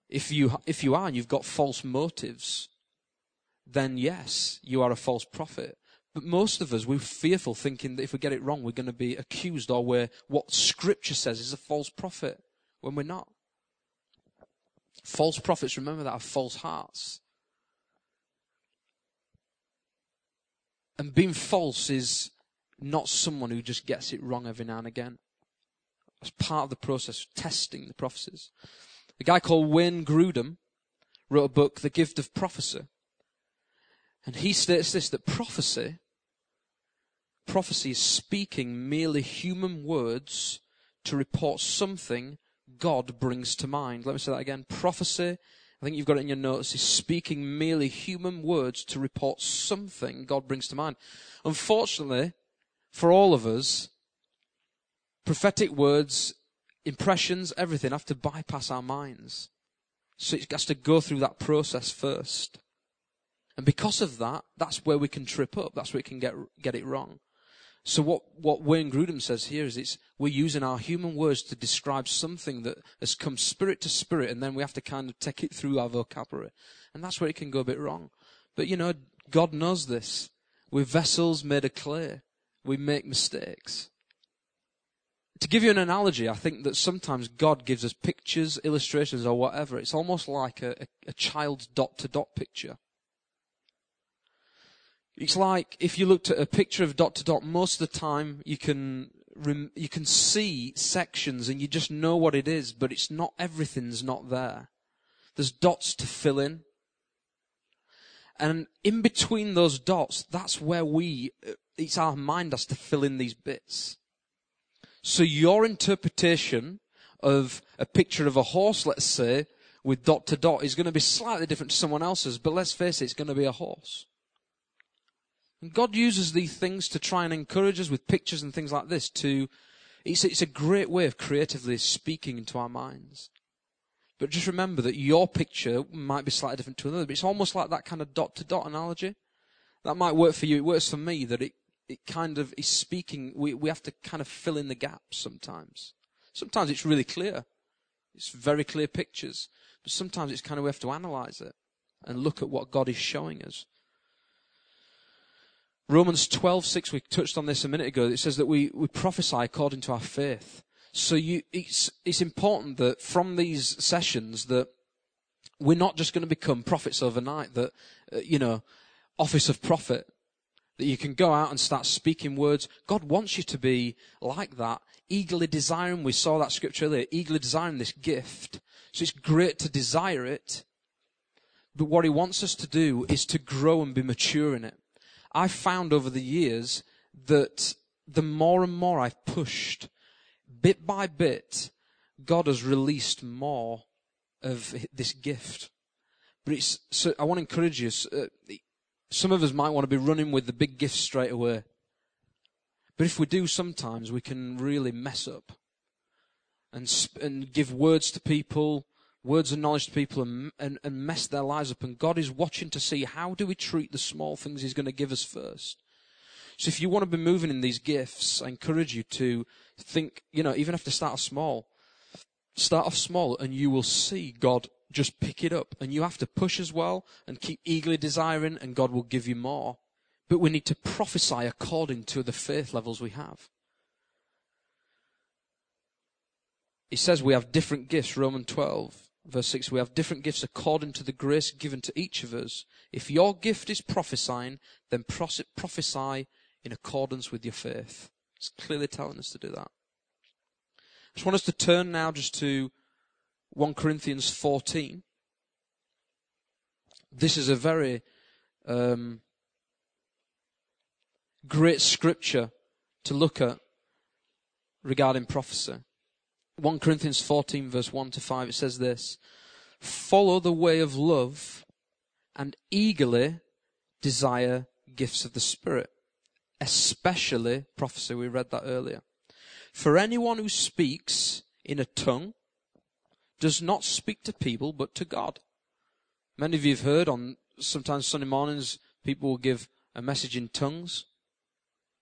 If you, if you are and you've got false motives, then yes, you are a false prophet. But most of us, we're fearful thinking that if we get it wrong, we're going to be accused or we're, what scripture says is a false prophet when we're not. False prophets, remember that, have false hearts. And being false is not someone who just gets it wrong every now and again. As part of the process of testing the prophecies. A guy called Wayne Grudem wrote a book, The Gift of Prophecy. And he states this that prophecy prophecy is speaking merely human words to report something God brings to mind. Let me say that again. Prophecy, I think you've got it in your notes, is speaking merely human words to report something God brings to mind. Unfortunately, for all of us, prophetic words, impressions, everything have to bypass our minds. So it has to go through that process first. And because of that, that's where we can trip up. That's where we can get, get it wrong. So what, what Wayne Grudem says here is it's, we're using our human words to describe something that has come spirit to spirit and then we have to kind of take it through our vocabulary. And that's where it can go a bit wrong. But you know, God knows this. We're vessels made of clay. We make mistakes. To give you an analogy, I think that sometimes God gives us pictures, illustrations, or whatever. It's almost like a, a, a child's dot to dot picture. It's like if you looked at a picture of dot to dot, most of the time you can you can see sections and you just know what it is, but it's not everything's not there. There's dots to fill in. And in between those dots, that's where we, uh, it's our mind has to fill in these bits. So your interpretation of a picture of a horse, let's say, with dot to dot is going to be slightly different to someone else's, but let's face it, it's going to be a horse. And God uses these things to try and encourage us with pictures and things like this to, it's, it's a great way of creatively speaking into our minds. But just remember that your picture might be slightly different to another, but it's almost like that kind of dot to dot analogy. That might work for you. It works for me that it, it kind of is speaking, we, we have to kind of fill in the gaps sometimes. Sometimes it's really clear. It's very clear pictures. But sometimes it's kind of we have to analyze it and look at what God is showing us. Romans 12:6 we touched on this a minute ago. It says that we, we prophesy according to our faith. So you, it's, it's important that from these sessions that we're not just going to become prophets overnight, that, uh, you know, office of prophet, that you can go out and start speaking words. God wants you to be like that, eagerly desiring, we saw that scripture earlier, eagerly desiring this gift. So it's great to desire it. But what he wants us to do is to grow and be mature in it. I've found over the years that the more and more I've pushed, bit by bit, God has released more of this gift. But it's, so I want to encourage you, uh, some of us might want to be running with the big gift straight away. But if we do sometimes, we can really mess up and, and give words to people words of knowledge to people and, and, and mess their lives up. And God is watching to see how do we treat the small things He's going to give us first. So if you want to be moving in these gifts, I encourage you to think, you know, even have to start small. Start off small and you will see God just pick it up. And you have to push as well and keep eagerly desiring and God will give you more. But we need to prophesy according to the faith levels we have. He says we have different gifts, Romans 12. Verse 6 We have different gifts according to the grace given to each of us. If your gift is prophesying, then prophesy in accordance with your faith. It's clearly telling us to do that. I just want us to turn now just to 1 Corinthians 14. This is a very um, great scripture to look at regarding prophecy. 1 Corinthians 14 verse 1 to 5, it says this, follow the way of love and eagerly desire gifts of the Spirit, especially prophecy. We read that earlier. For anyone who speaks in a tongue does not speak to people but to God. Many of you have heard on sometimes Sunday mornings people will give a message in tongues.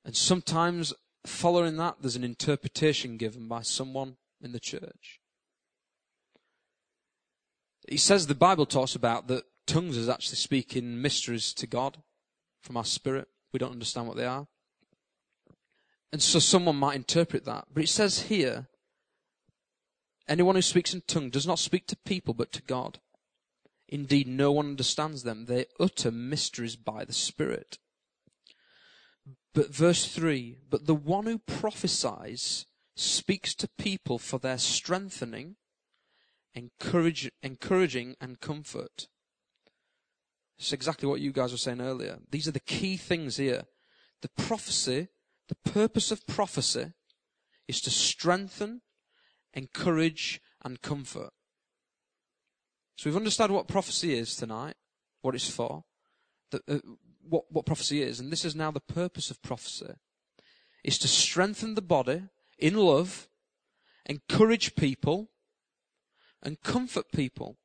And sometimes following that there's an interpretation given by someone in the church. He says the Bible talks about that tongues is actually speaking mysteries to God from our spirit. We don't understand what they are. And so someone might interpret that. But it says here, anyone who speaks in tongue does not speak to people but to God. Indeed, no one understands them. They utter mysteries by the Spirit. But verse 3 But the one who prophesies speaks to people for their strengthening, encourage, encouraging, and comfort. It's exactly what you guys were saying earlier. These are the key things here. The prophecy, the purpose of prophecy is to strengthen, encourage, and comfort. So we've understood what prophecy is tonight, what it's for, the, uh, what, what prophecy is, and this is now the purpose of prophecy, is to strengthen the body in love, encourage people, and comfort people.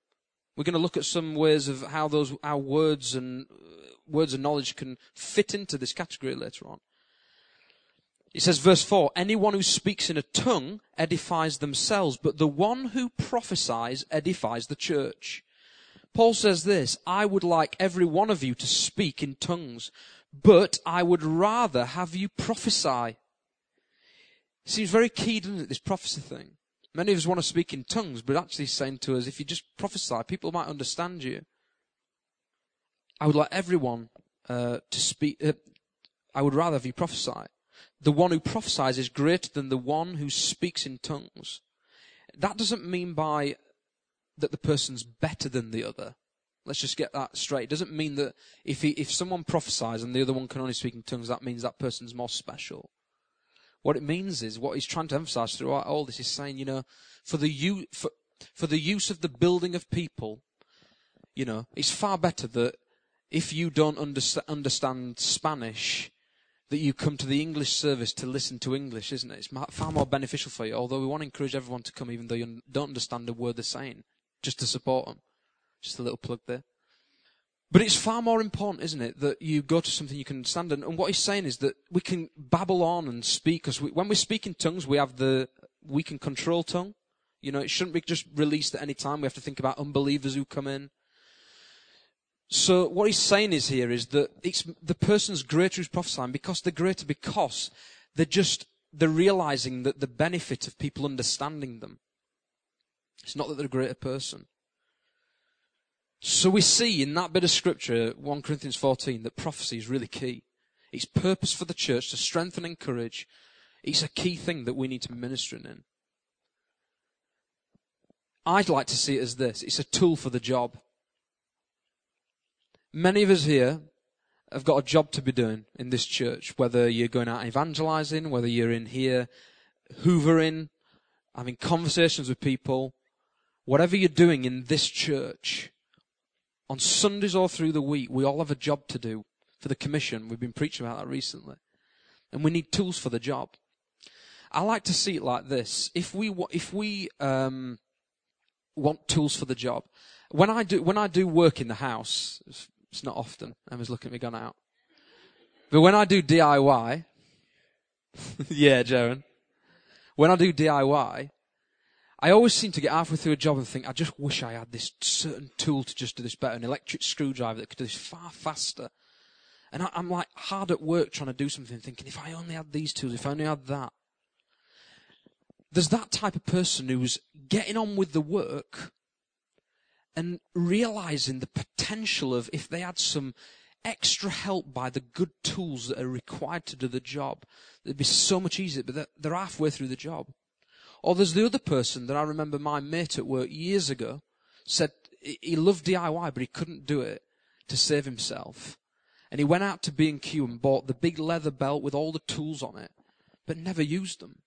We're going to look at some ways of how those our words and uh, words of knowledge can fit into this category later on. It says, verse 4, anyone who speaks in a tongue edifies themselves, but the one who prophesies edifies the church. Paul says this, I would like every one of you to speak in tongues, but I would rather have you prophesy. Seems very key, doesn't it, this prophecy thing? Many of us want to speak in tongues, but actually saying to us, if you just prophesy, people might understand you. I would like everyone uh, to speak. Uh, I would rather have you prophesy. The one who prophesies is greater than the one who speaks in tongues. That doesn't mean by that the person's better than the other. Let's just get that straight. It doesn't mean that if he, if someone prophesies and the other one can only speak in tongues, that means that person's more special. What it means is what he's trying to emphasize throughout all this is saying, you know, for the use, for, for the use of the building of people, you know, it's far better that if you don't understand Spanish, that you come to the English service to listen to English, isn't it? It's far more beneficial for you, although we want to encourage everyone to come even though you don't understand a word they're saying, just to support them. Just a little plug there. But it's far more important, isn't it, that you go to something you can understand. And, and what he's saying is that we can babble on and speak, because when we speak in tongues, we have the, we can control tongue. You know, it shouldn't be just released at any time. We have to think about unbelievers who come in. So what he's saying is here is that it's the person's greater who's prophesying because they're greater because they're just, they're realizing that the benefit of people understanding them. It's not that they're a greater person. So we see in that bit of scripture, 1 Corinthians 14, that prophecy is really key. It's purpose for the church to strengthen and encourage. It's a key thing that we need to be ministering in. I'd like to see it as this. It's a tool for the job. Many of us here have got a job to be doing in this church, whether you're going out evangelizing, whether you're in here hoovering, having conversations with people, whatever you're doing in this church, on Sundays or through the week, we all have a job to do for the commission. We've been preaching about that recently. And we need tools for the job. I like to see it like this. If we, if we, um, want tools for the job, when I do, when I do work in the house, it's not often. Emma's looking at me gone out. But when I do DIY, yeah, Jaron. When I do DIY, I always seem to get halfway through a job and think, I just wish I had this certain tool to just do this better, an electric screwdriver that could do this far faster. And I, am like hard at work trying to do something, thinking, if I only had these tools, if I only had that. There's that type of person who's getting on with the work, and realizing the potential of if they had some extra help by the good tools that are required to do the job, it'd be so much easier, but they're, they're halfway through the job. Or there's the other person that I remember my mate at work years ago said he loved DIY, but he couldn't do it to save himself. And he went out to B&Q and bought the big leather belt with all the tools on it, but never used them.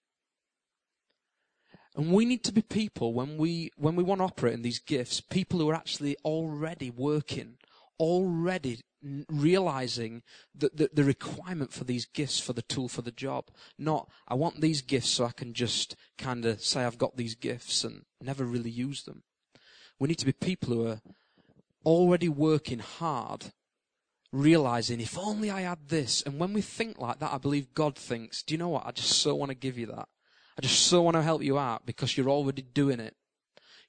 And we need to be people when we, when we want to operate in these gifts, people who are actually already working, already realizing that the, the requirement for these gifts for the tool for the job. Not, I want these gifts so I can just kind of say I've got these gifts and never really use them. We need to be people who are already working hard, realizing if only I had this. And when we think like that, I believe God thinks, do you know what? I just so want to give you that. I just so want to help you out because you're already doing it.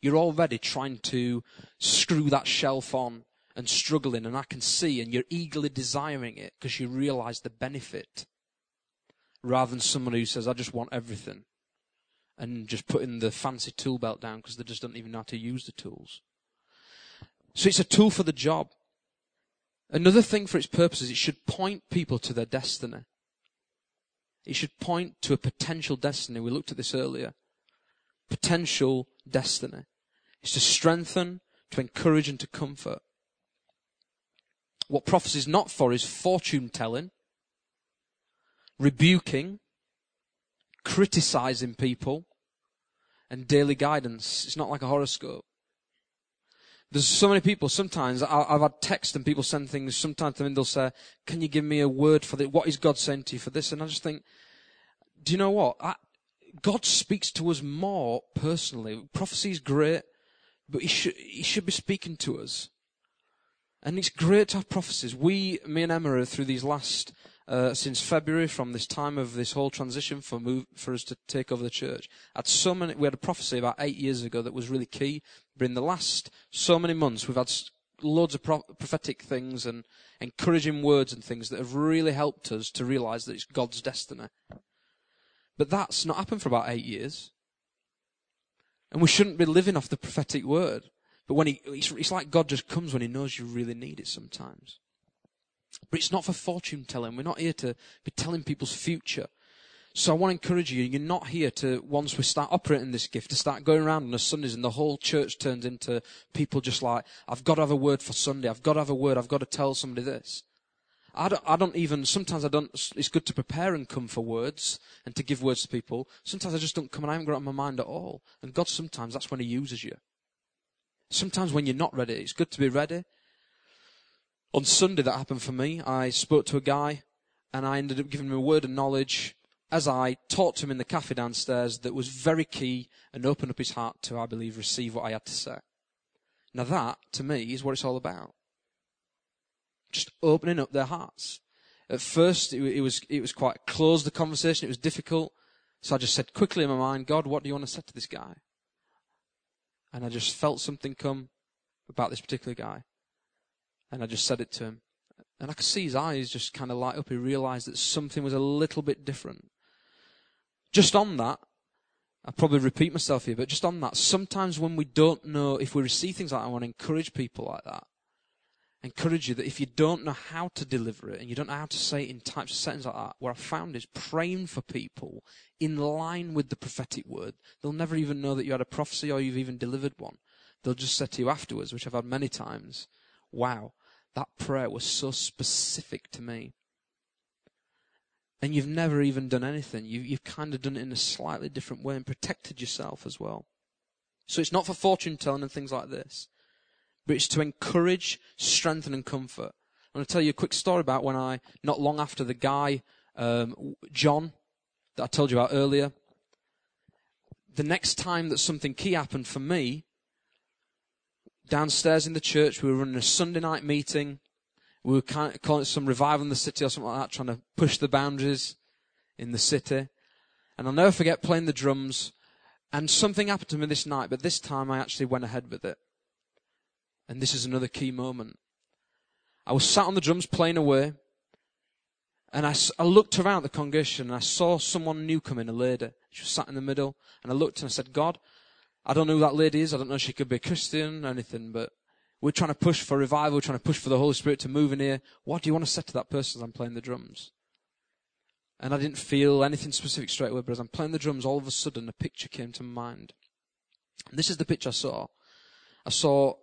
You're already trying to screw that shelf on and struggling, and I can see, and you're eagerly desiring it because you realize the benefit. Rather than someone who says, I just want everything, and just putting the fancy tool belt down because they just don't even know how to use the tools. So it's a tool for the job. Another thing for its purpose is it should point people to their destiny. It should point to a potential destiny. We looked at this earlier. Potential destiny. It's to strengthen, to encourage, and to comfort. What prophecy is not for is fortune telling, rebuking, criticizing people, and daily guidance. It's not like a horoscope. There's so many people, sometimes, I've had texts and people send things, sometimes to me they'll say, can you give me a word for this? What is God saying to you for this? And I just think, do you know what? I, God speaks to us more personally. Prophecy is great, but he should, he should be speaking to us. And it's great to have prophecies. We, me and Emma, are through these last uh, since February, from this time of this whole transition for move, for us to take over the church. Had so many, we had a prophecy about eight years ago that was really key. But in the last so many months, we've had loads of pro- prophetic things and encouraging words and things that have really helped us to realize that it's God's destiny. But that's not happened for about eight years. And we shouldn't be living off the prophetic word. But when he, it's, it's like God just comes when he knows you really need it sometimes. But it's not for fortune telling. We're not here to be telling people's future. So I want to encourage you, you're not here to, once we start operating this gift, to start going around on a Sundays and the whole church turns into people just like, I've got to have a word for Sunday, I've got to have a word, I've got to tell somebody this. I don't, I don't even, sometimes I don't, it's good to prepare and come for words and to give words to people. Sometimes I just don't come and I haven't got it on my mind at all. And God sometimes, that's when He uses you. Sometimes when you're not ready, it's good to be ready. On Sunday, that happened for me. I spoke to a guy and I ended up giving him a word of knowledge as I talked to him in the cafe downstairs that was very key and opened up his heart to, I believe, receive what I had to say. Now that, to me, is what it's all about. Just opening up their hearts. At first, it, it was, it was quite closed, the conversation. It was difficult. So I just said quickly in my mind, God, what do you want to say to this guy? And I just felt something come about this particular guy. And I just said it to him. And I could see his eyes just kind of light up. He realized that something was a little bit different. Just on that, I probably repeat myself here, but just on that, sometimes when we don't know, if we receive things like that, I want to encourage people like that. Encourage you that if you don't know how to deliver it and you don't know how to say it in types of settings like that, what I've found is praying for people in line with the prophetic word. They'll never even know that you had a prophecy or you've even delivered one. They'll just say to you afterwards, which I've had many times, wow, that prayer was so specific to me. And you've never even done anything. You, you've kind of done it in a slightly different way and protected yourself as well. So it's not for fortune telling and things like this, but it's to encourage, strengthen, and comfort. I'm going to tell you a quick story about when I, not long after the guy, um, John, that I told you about earlier, the next time that something key happened for me downstairs in the church. We were running a Sunday night meeting. We were kind of calling it some revival in the city or something like that, trying to push the boundaries in the city. And I'll never forget playing the drums. And something happened to me this night, but this time I actually went ahead with it. And this is another key moment. I was sat on the drums playing away. And I, I looked around the congregation and I saw someone new come in, a lady. She was sat in the middle. And I looked and I said, God, I don't know who that lady is. I don't know if she could be a Christian or anything, but we're trying to push for revival. We're trying to push for the Holy Spirit to move in here. What do you want to say to that person as I'm playing the drums? And I didn't feel anything specific straight away, but as I'm playing the drums, all of a sudden a picture came to mind. And this is the picture I saw. I saw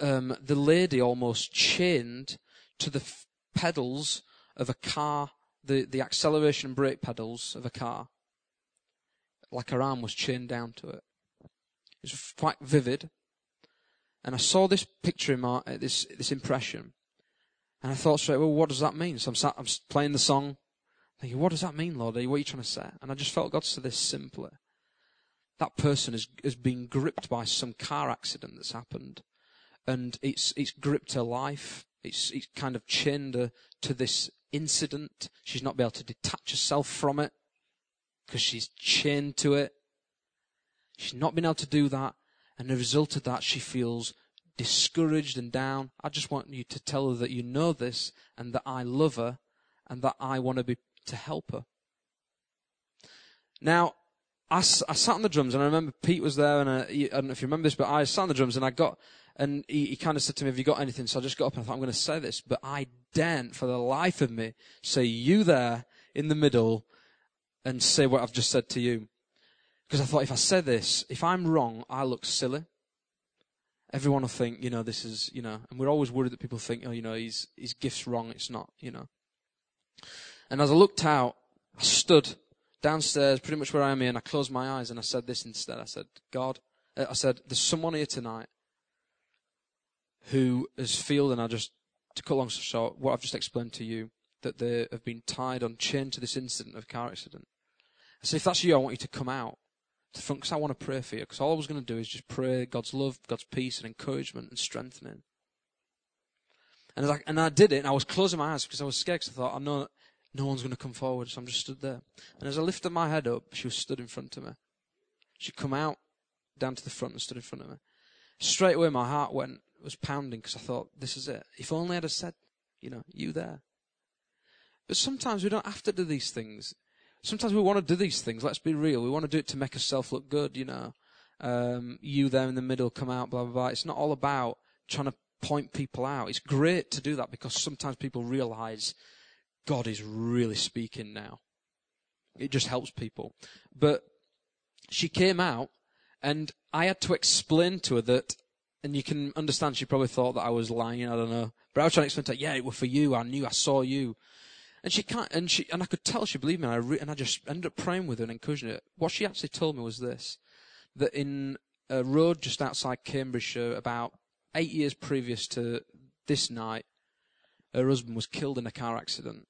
um, the lady almost chained to the f- pedals of a car, the, the acceleration brake pedals of a car. Like her arm was chained down to it. It was quite vivid. And I saw this picture in my, uh, this, this impression. And I thought straight, well, what does that mean? So I'm sat, I'm playing the song, thinking, what does that mean, Lord? What are you trying to say? And I just felt God said this simply. That person has, has been gripped by some car accident that's happened. And it's, it's gripped her life. It's, it's kind of chained her to this incident. She's not been able to detach herself from it because she's chained to it. She's not been able to do that. And the result of that, she feels discouraged and down. I just want you to tell her that you know this and that I love her and that I want to be to help her. Now, I, I sat on the drums and I remember Pete was there and uh, I, I don't know if you remember this, but I sat on the drums and I got, and he, he kind of said to me, have you got anything? So I just got up and I thought, I'm going to say this, but I daren't for the life of me say, you there in the middle and say what I've just said to you. Because I thought if I say this, if I'm wrong, I look silly. Everyone will think, you know, this is, you know, and we're always worried that people think, oh, you know, his, his gift's wrong. It's not, you know. And as I looked out, I stood downstairs, pretty much where I am here, and I closed my eyes and I said this instead. I said, God, uh, I said, there's someone here tonight who has feel, and I just, to cut long story short, what I've just explained to you, that they have been tied on chain to this incident of car accident. I said, if that's you, I want you to come out to front because I want to pray for you. Because all I was going to do is just pray God's love, God's peace, and encouragement and strengthening. And I, and I did it, and I was closing my eyes because I was scared because I thought, I know no one's going to come forward, so I'm just stood there. And as I lifted my head up, she was stood in front of me. She'd come out down to the front and stood in front of me. Straight away, my heart went, was pounding because I thought, this is it. If only I'd have said, you know, you there. But sometimes we don't have to do these things. Sometimes we want to do these things. Let's be real. We want to do it to make ourselves look good, you know. Um, you there in the middle, come out, blah, blah, blah. It's not all about trying to point people out. It's great to do that because sometimes people realize God is really speaking now. It just helps people. But she came out and I had to explain to her that, and you can understand she probably thought that I was lying, I don't know. But I was trying to explain to her, yeah, it was for you, I knew, I saw you. And she can't, and she, and I could tell she believed me, and I, re, and I just ended up praying with her and encouraging her. What she actually told me was this, that in a road just outside Cambridgeshire, about eight years previous to this night, her husband was killed in a car accident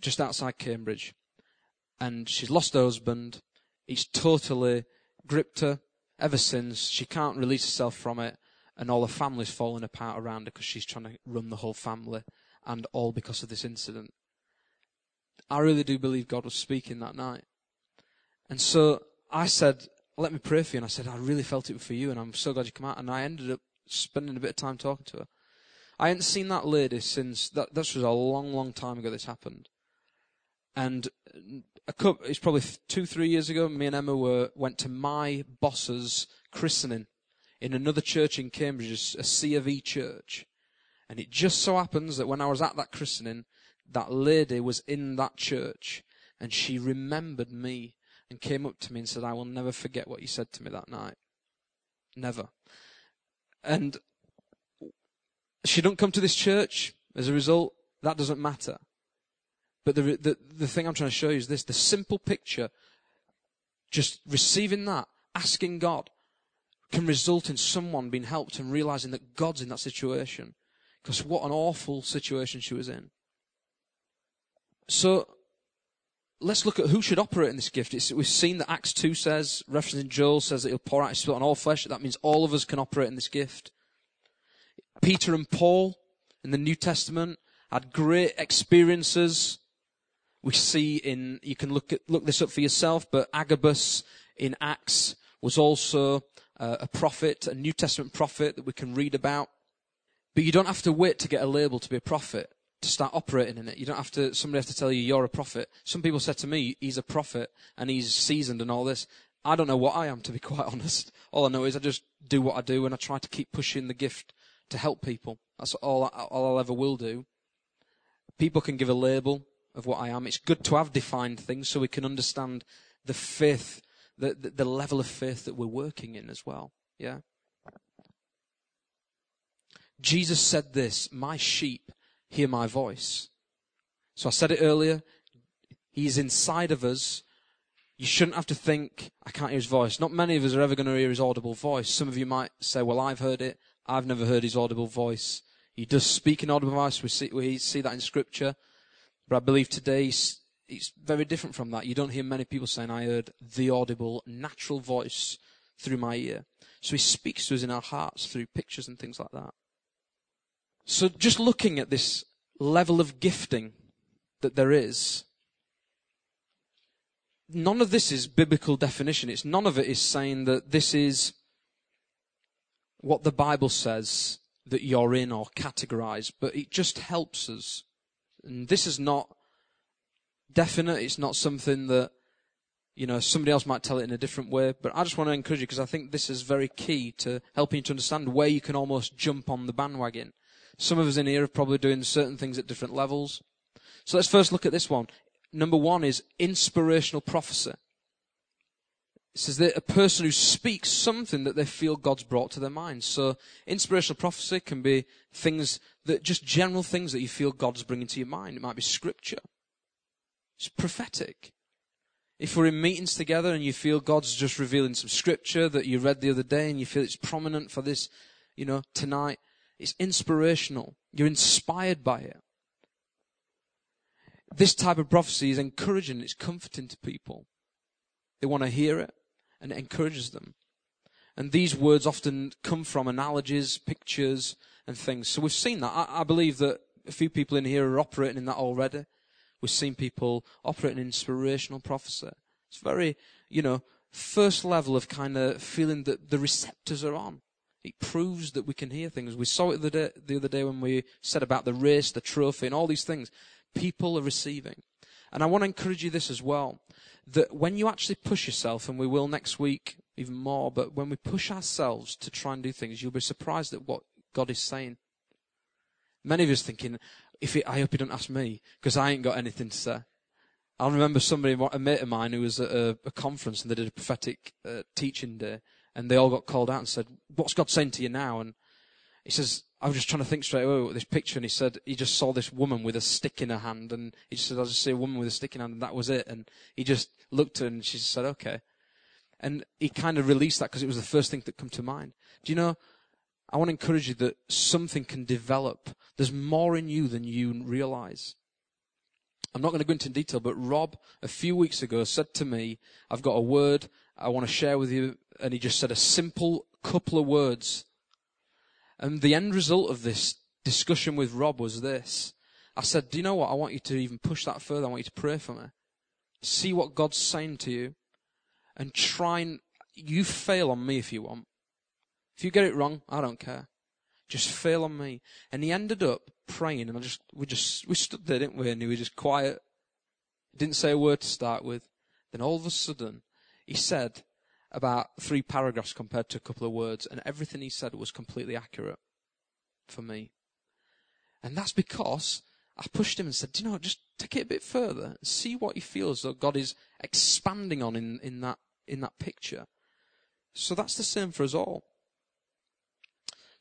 just outside Cambridge. And she's lost her husband. He's totally gripped her ever since. She can't release herself from it. And all her family's falling apart around her because she's trying to run the whole family. And all because of this incident. I really do believe God was speaking that night. And so I said, let me pray for you. And I said, I really felt it for you. And I'm so glad you come out. And I ended up spending a bit of time talking to her. I hadn't seen that lady since that. This was a long, long time ago. This happened, and a couple, it's probably two, three years ago. Me and Emma were went to my boss's christening in another church in Cambridge, a C of E church, and it just so happens that when I was at that christening, that lady was in that church, and she remembered me and came up to me and said, "I will never forget what you said to me that night." Never. And she don't come to this church as a result. That doesn't matter. But the, the, the thing I'm trying to show you is this, the simple picture, just receiving that, asking God, can result in someone being helped and realizing that God's in that situation. Because what an awful situation she was in. So, let's look at who should operate in this gift. It's, we've seen that Acts 2 says, referencing Joel, says that he'll pour out his spirit on all flesh. That means all of us can operate in this gift. Peter and Paul in the New Testament had great experiences. We see in, you can look at, look this up for yourself, but Agabus in Acts was also uh, a prophet, a New Testament prophet that we can read about. But you don't have to wait to get a label to be a prophet to start operating in it. You don't have to, somebody has to tell you you're a prophet. Some people said to me, he's a prophet and he's seasoned and all this. I don't know what I am, to be quite honest. All I know is I just do what I do and I try to keep pushing the gift to help people. That's all, I, all I'll ever will do. People can give a label of what I am. It's good to have defined things so we can understand the faith, the, the, the level of faith that we're working in as well. Yeah? Jesus said this, my sheep hear my voice. So I said it earlier, he's inside of us. You shouldn't have to think, I can't hear his voice. Not many of us are ever going to hear his audible voice. Some of you might say, well, I've heard it. I've never heard his audible voice. He does speak in audible voice. We see, we see that in scripture. But I believe today it's very different from that. You don't hear many people saying, I heard the audible, natural voice through my ear. So he speaks to us in our hearts through pictures and things like that. So just looking at this level of gifting that there is, none of this is biblical definition. It's none of it is saying that this is what the Bible says that you're in or categorized, but it just helps us. And this is not definite. It's not something that, you know, somebody else might tell it in a different way. But I just want to encourage you because I think this is very key to helping you to understand where you can almost jump on the bandwagon. Some of us in here are probably doing certain things at different levels. So let's first look at this one. Number one is inspirational prophecy. It says that a person who speaks something that they feel God's brought to their mind. So inspirational prophecy can be things that, just general things that you feel God's bringing to your mind. It might be scripture. It's prophetic. If we're in meetings together and you feel God's just revealing some scripture that you read the other day and you feel it's prominent for this, you know, tonight, it's inspirational. You're inspired by it. This type of prophecy is encouraging, it's comforting to people. They want to hear it and it encourages them. And these words often come from analogies, pictures, and things. So we've seen that. I, I believe that a few people in here are operating in that already. We've seen people operating in inspirational prophecy. It's very, you know, first level of kind of feeling that the receptors are on. It proves that we can hear things. We saw it the, day, the other day when we said about the race, the trophy, and all these things. People are receiving. And I want to encourage you this as well. That when you actually push yourself, and we will next week even more, but when we push ourselves to try and do things, you'll be surprised at what God is saying. Many of us thinking, if it, I hope he don't ask me, because I ain't got anything to say. I remember somebody, a mate of mine who was at a, a conference and they did a prophetic uh, teaching day, and they all got called out and said, what's God saying to you now? And he says, I was just trying to think straight away with this picture, and he said he just saw this woman with a stick in her hand, and he just said, I just see a woman with a stick in her hand, and that was it. And he just looked at her, and she said, okay. And he kind of released that because it was the first thing that came to mind. Do you know, I want to encourage you that something can develop. There's more in you than you realize. I'm not going to go into detail, but Rob, a few weeks ago, said to me, I've got a word I want to share with you. And he just said a simple couple of words and the end result of this discussion with Rob was this. I said, do you know what? I want you to even push that further. I want you to pray for me. See what God's saying to you and try and, you fail on me if you want. If you get it wrong, I don't care. Just fail on me. And he ended up praying and I just, we just, we stood there, didn't we? And he was just quiet. Didn't say a word to start with. Then all of a sudden, he said, about three paragraphs compared to a couple of words, and everything he said was completely accurate for me. And that's because I pushed him and said, Do you know, just take it a bit further and see what he feels that God is expanding on in, in that in that picture. So that's the same for us all.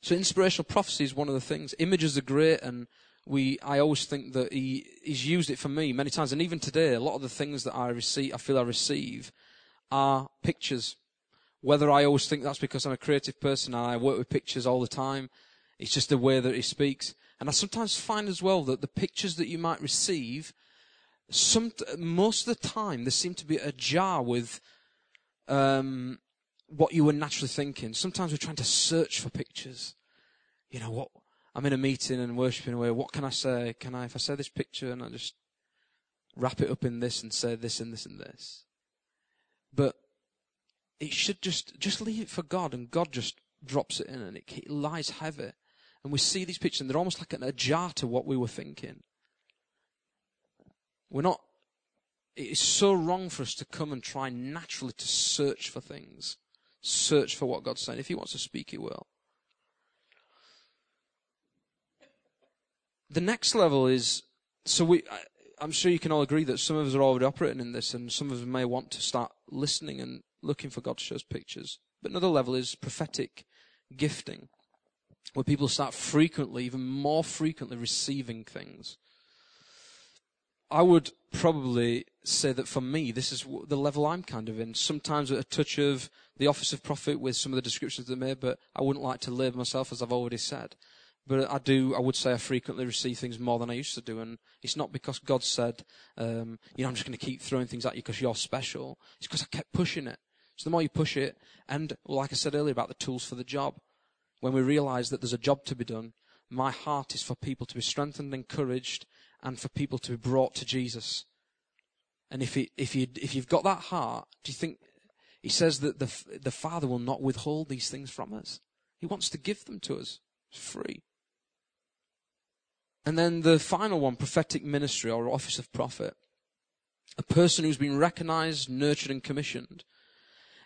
So inspirational prophecy is one of the things. Images are great and we I always think that he he's used it for me many times and even today a lot of the things that I receive I feel I receive are pictures. Whether I always think that's because I'm a creative person and I work with pictures all the time, it's just the way that he speaks. And I sometimes find as well that the pictures that you might receive, some, most of the time, they seem to be a jar with um, what you were naturally thinking. Sometimes we're trying to search for pictures. You know what? I'm in a meeting and worshiping away. What can I say? Can I, if I say this picture and I just wrap it up in this and say this and this and this? But it should just, just leave it for God and God just drops it in and it, it lies heavy. And we see these pictures and they're almost like an, a jar to what we were thinking. We're not, it is so wrong for us to come and try naturally to search for things. Search for what God's saying. If He wants to speak, He will. The next level is, so we, I'm sure you can all agree that some of us are already operating in this, and some of us may want to start listening and looking for God to show us pictures. But another level is prophetic gifting, where people start frequently, even more frequently, receiving things. I would probably say that for me, this is the level I'm kind of in. Sometimes a touch of the office of prophet with some of the descriptions they made, but I wouldn't like to label myself as I've already said. But I do, I would say I frequently receive things more than I used to do. And it's not because God said, um, you know, I'm just going to keep throwing things at you because you're special. It's because I kept pushing it. So the more you push it, and like I said earlier about the tools for the job, when we realize that there's a job to be done, my heart is for people to be strengthened, encouraged, and for people to be brought to Jesus. And if, it, if, you, if you've got that heart, do you think, he says that the, the Father will not withhold these things from us. He wants to give them to us. It's free. And then the final one, prophetic ministry or office of prophet. A person who's been recognized, nurtured, and commissioned.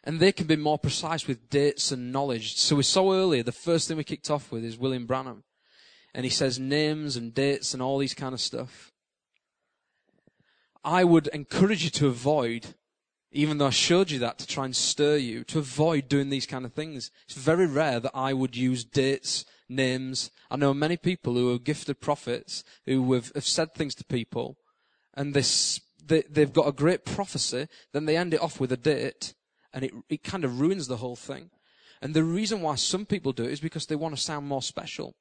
And they can be more precise with dates and knowledge. So we saw earlier, the first thing we kicked off with is William Branham. And he says names and dates and all these kind of stuff. I would encourage you to avoid, even though I showed you that to try and stir you, to avoid doing these kind of things. It's very rare that I would use dates, names. I know many people who are gifted prophets who have, have said things to people and this, they, they've got a great prophecy, then they end it off with a date and it, it kind of ruins the whole thing. And the reason why some people do it is because they want to sound more special.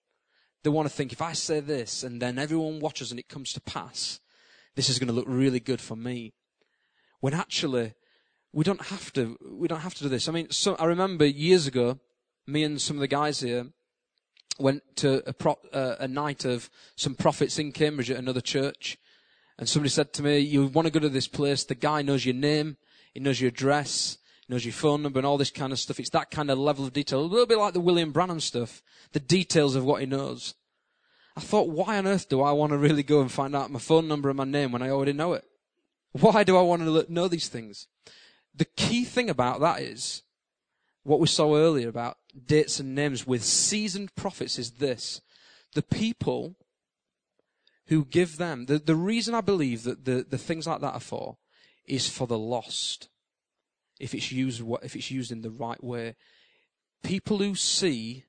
They want to think, if I say this and then everyone watches and it comes to pass, this is going to look really good for me. When actually, we don't have to, we don't have to do this. I mean, so I remember years ago, me and some of the guys here went to a, pro, uh, a night of some prophets in Cambridge at another church. And somebody said to me, you want to go to this place, the guy knows your name, he knows your address, he knows your phone number and all this kind of stuff. It's that kind of level of detail. A little bit like the William Branham stuff. The details of what he knows. I thought, why on earth do I want to really go and find out my phone number and my name when I already know it? Why do I want to know these things? The key thing about that is what we saw earlier about dates and names with seasoned prophets is this. The people who give them, the, the reason I believe that the, the things like that are for is for the lost. If it's used, if it's used in the right way. People who see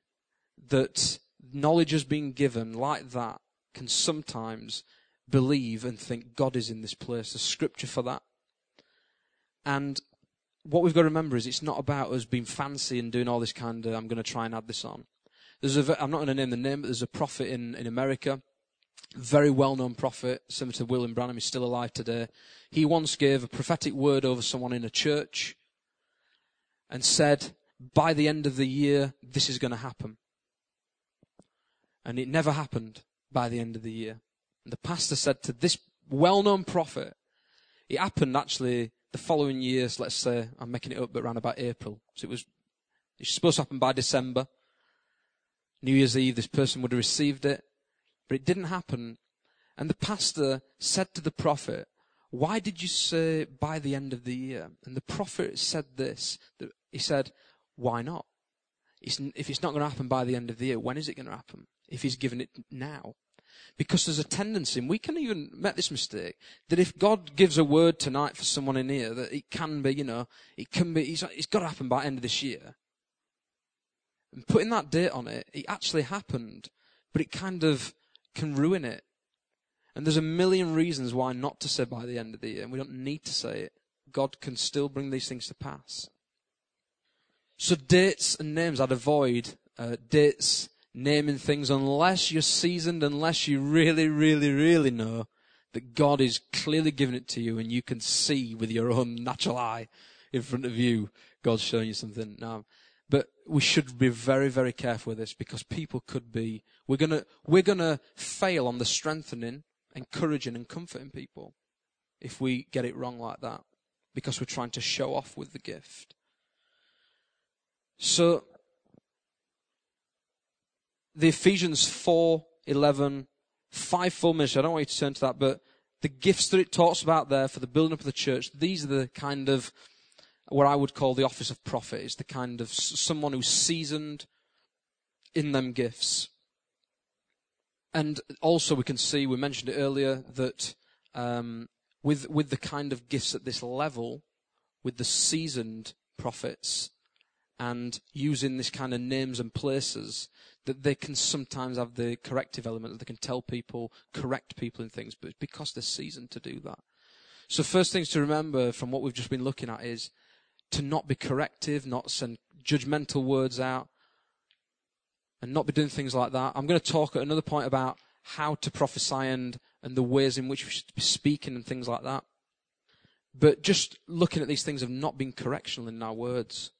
that knowledge has been given like that can sometimes believe and think God is in this place. There's scripture for that. And what we've got to remember is it's not about us being fancy and doing all this kind of, I'm going to try and add this on. There's a, I'm not going to name the name, but there's a prophet in, in America, very well known prophet, similar to William Branham, he's still alive today. He once gave a prophetic word over someone in a church and said, by the end of the year, this is going to happen. And it never happened by the end of the year. And the pastor said to this well-known prophet, it happened actually the following years, let's say, I'm making it up, but around about April. So it was, supposed to happen by December. New Year's Eve, this person would have received it, but it didn't happen. And the pastor said to the prophet, why did you say by the end of the year? And the prophet said this, he said, why not? if it's not going to happen by the end of the year, when is it going to happen? If he's given it now. Because there's a tendency, and we can even make this mistake, that if God gives a word tonight for someone in here, that it can be, you know, it can be, it's, it's got to happen by end of this year. And putting that date on it, it actually happened, but it kind of can ruin it. And there's a million reasons why not to say by the end of the year, and we don't need to say it. God can still bring these things to pass. So dates and names, I'd avoid uh, dates naming things unless you're seasoned, unless you really, really, really know that God is clearly giving it to you and you can see with your own natural eye in front of you God's showing you something. Now, but we should be very, very careful with this because people could be, we're gonna, we're gonna fail on the strengthening, encouraging and comforting people if we get it wrong like that because we're trying to show off with the gift. So, the Ephesians 4, 11, fivefold ministry. I don't want you to turn to that, but the gifts that it talks about there for the building up of the church, these are the kind of what I would call the office of prophet. Is the kind of someone who's seasoned in them gifts. And also we can see, we mentioned it earlier, that um, with with the kind of gifts at this level, with the seasoned prophets, and using this kind of names and places, that they can sometimes have the corrective element, that they can tell people, correct people in things, but it's because they're seasoned to do that. So first things to remember from what we've just been looking at is to not be corrective, not send judgmental words out, and not be doing things like that. I'm going to talk at another point about how to prophesy and, and the ways in which we should be speaking and things like that. But just looking at these things of not being correctional in our words.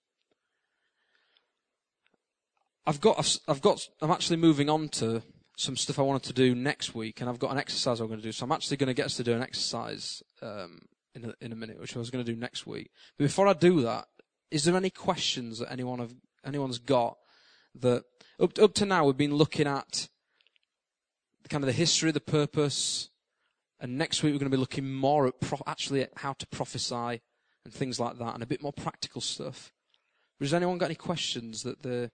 I've got, I've got, I'm actually moving on to some stuff I wanted to do next week, and I've got an exercise I'm going to do. So I'm actually going to get us to do an exercise um, in a, in a minute, which I was going to do next week. But before I do that, is there any questions that anyone have, anyone's got that up up to now we've been looking at kind of the history, the purpose, and next week we're going to be looking more at pro- actually at how to prophesy and things like that, and a bit more practical stuff. Has anyone got any questions that they're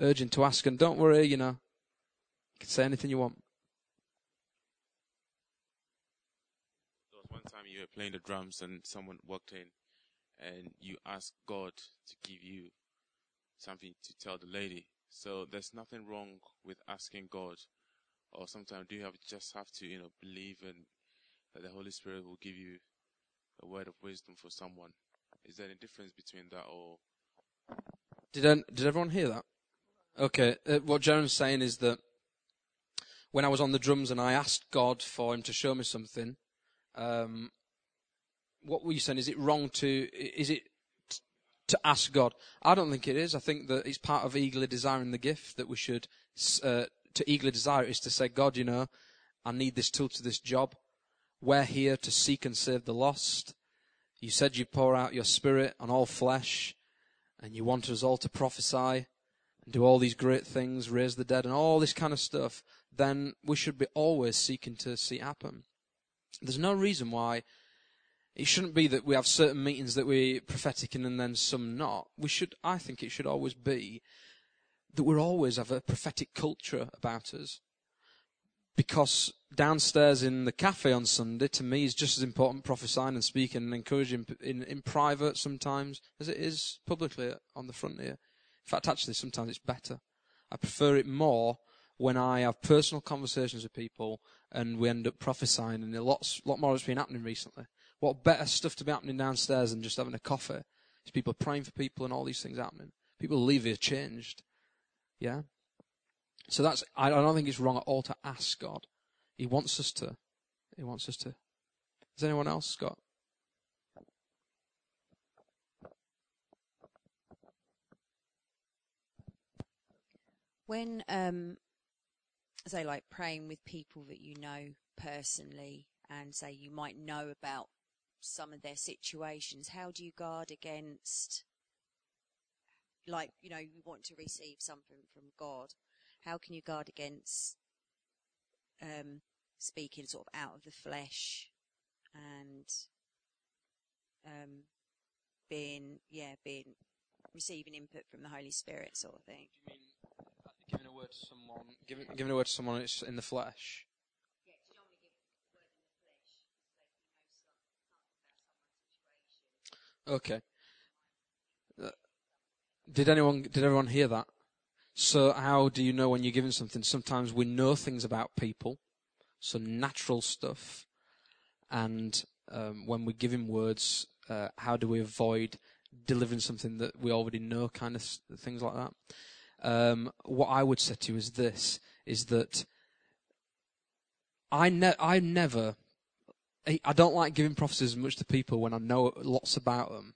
urging to ask. And don't worry, you know, you can say anything you want. There was one time you were playing the drums and someone walked in and you asked God to give you something to tell the lady. So there's nothing wrong with asking God or sometimes do you have just have to, you know, believe in that the Holy Spirit will give you a word of wisdom for someone. Is there any difference between that or Did an- did everyone hear that? Okay. Uh, what Jaron's saying is that when I was on the drums and I asked God for him to show me something, um, what were you saying? Is it wrong to? Is it t- to ask God? I don't think it is. I think that it's part of eagerly desiring the gift that we should uh, to eagerly desire it is to say, God, you know, I need this tool to this job. We're here to seek and save the lost. You said you pour out your spirit on all flesh, and you want us all to prophesy do all these great things, raise the dead, and all this kind of stuff. Then we should be always seeking to see happen. There's no reason why it shouldn't be that we have certain meetings that we're prophetic in and then some not. We should, I think it should always be that we're always have a prophetic culture about us. Because downstairs in the cafe on Sunday, to me, is just as important prophesying and speaking and encouraging in, in private sometimes as it is publicly on the front here. In fact, actually, sometimes it's better. I prefer it more when I have personal conversations with people and we end up prophesying, and a lot, lot more has been happening recently. What better stuff to be happening downstairs than just having a coffee? Is people praying for people and all these things happening. People leave here changed. Yeah? So that's, I don't think it's wrong at all to ask God. He wants us to. He wants us to. Has anyone else got? When um say like praying with people that you know personally and say you might know about some of their situations how do you guard against like you know you want to receive something from god how can you guard against um speaking sort of out of the flesh and um being yeah being receiving input from the holy spirit sort of thing? Do you mean giving a word to someone, giving, giving a word to someone it's in the flesh? Okay. Uh, Did anyone, did everyone hear that? So how do you know when you're giving something? Sometimes we know things about people, so natural stuff, and um, when we're giving words, uh, how do we avoid delivering something that we already know, kind of things like that? Um, what I would say to you is this: is that I ne- I never, I don't like giving prophecies as much to people when I know lots about them.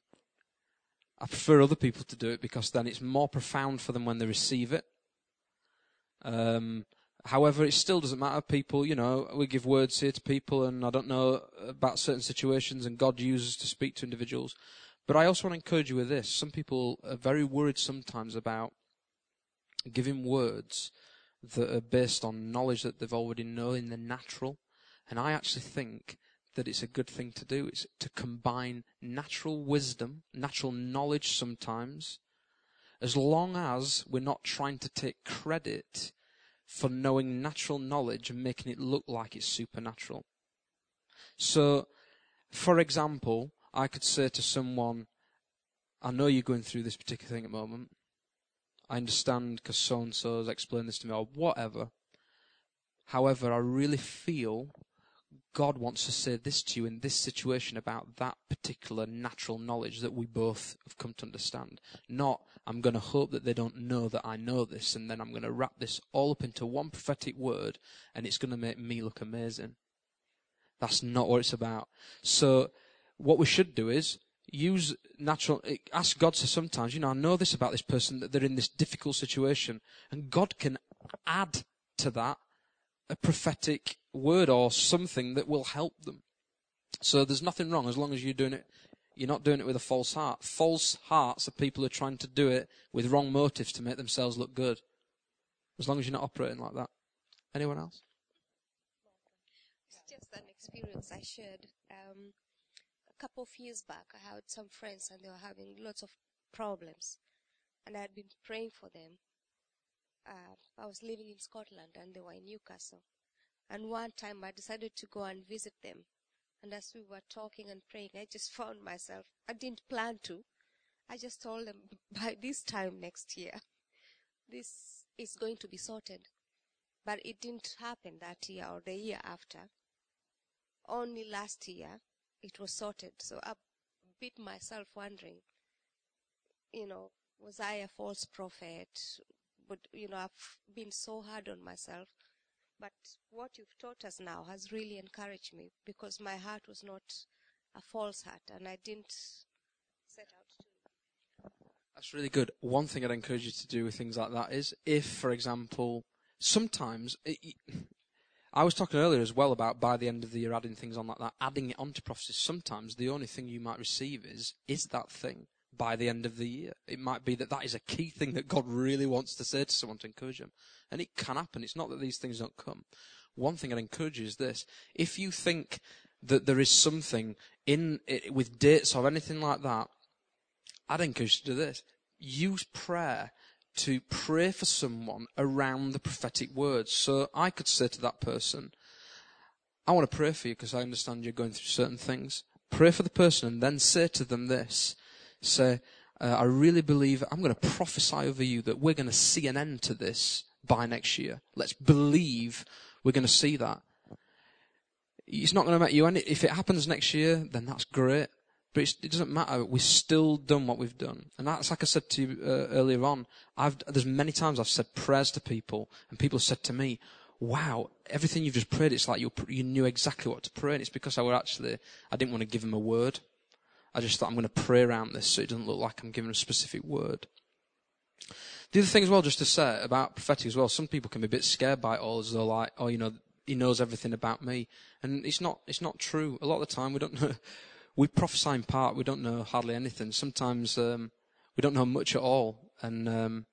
I prefer other people to do it because then it's more profound for them when they receive it. Um, however, it still doesn't matter. People, you know, we give words here to people, and I don't know about certain situations, and God uses to speak to individuals. But I also want to encourage you with this. Some people are very worried sometimes about giving words that are based on knowledge that they've already known in the natural. And I actually think that it's a good thing to do. It's to combine natural wisdom, natural knowledge sometimes, as long as we're not trying to take credit for knowing natural knowledge and making it look like it's supernatural. So, for example, I could say to someone, I know you're going through this particular thing at the moment. I understand because so and so has explained this to me or whatever. However, I really feel God wants to say this to you in this situation about that particular natural knowledge that we both have come to understand. Not, I'm going to hope that they don't know that I know this and then I'm going to wrap this all up into one prophetic word and it's going to make me look amazing. That's not what it's about. So, what we should do is use natural, ask God to sometimes, you know, I know this about this person that they're in this difficult situation and God can add to that a prophetic word or something that will help them. So there's nothing wrong as long as you're doing it. You're not doing it with a false heart. False hearts are people who are trying to do it with wrong motives to make themselves look good. As long as you're not operating like that. Anyone else? It's just an experience I shared. Um, couple of years back, I had some friends and they were having lots of problems, and I had been praying for them. Uh, I was living in Scotland and they were in Newcastle. And one time I decided to go and visit them. And as we were talking and praying, I just found myself, I didn't plan to. I just told them by this time next year, this is going to be sorted. But it didn't happen that year or the year after. Only last year it was sorted. So I beat myself wondering, you know, was I a false prophet? But, you know, I've been so hard on myself. But what you've taught us now has really encouraged me because my heart was not a false heart and I didn't set out to. That's really good. One thing I'd encourage you to do with things like that is if, for example, sometimes, it, I was talking earlier as well about by the end of the year adding things on like that, adding it onto prophecy. Sometimes the only thing you might receive is, is that thing by the end of the year. It might be that that is a key thing that God really wants to say to someone to encourage them. And it can happen. It's not that these things don't come. One thing I'd encourage you is this. If you think that there is something in it with dates or anything like that, I'd encourage you to do this. Use prayer to pray for someone around the prophetic words. So I could say to that person, I want to pray for you because I understand you're going through certain things. Pray for the person and then say to them this say, uh, I really believe I'm going to prophesy over you that we're going to see an end to this by next year. Let's believe we're going to see that. It's not going to make you any, if it happens next year, then that's great. But it doesn't matter. We've still done what we've done. And that's like I said to you uh, earlier on. I've, there's many times I've said prayers to people and people said to me, wow, everything you've just prayed, it's like you, you knew exactly what to pray. And it's because I were actually, I didn't want to give them a word. I just thought I'm going to pray around this so it doesn't look like I'm giving a specific word. The other thing as well, just to say about prophetic as well, some people can be a bit scared by it all as though like, oh, you know, he knows everything about me. And it's not, it's not true. A lot of the time we don't know, we prophesy in part, we don't know hardly anything. Sometimes, um, we don't know much at all. And, um,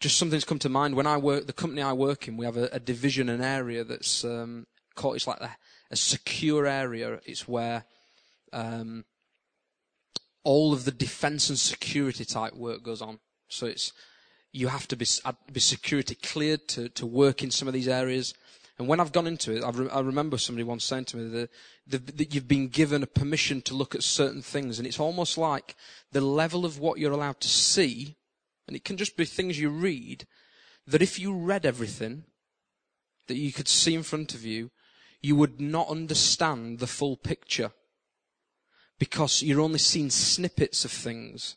just something's come to mind. When I work, the company I work in, we have a, a division, an area that's, um, called, it's like a, a secure area. It's where, um, all of the defense and security type work goes on. So it's, you have to be, be security cleared to, to work in some of these areas. And when I've gone into it, re- i remember somebody once saying to me that, that, that you've been given a permission to look at certain things. And it's almost like the level of what you're allowed to see, and it can just be things you read, that if you read everything that you could see in front of you, you would not understand the full picture because you're only seeing snippets of things.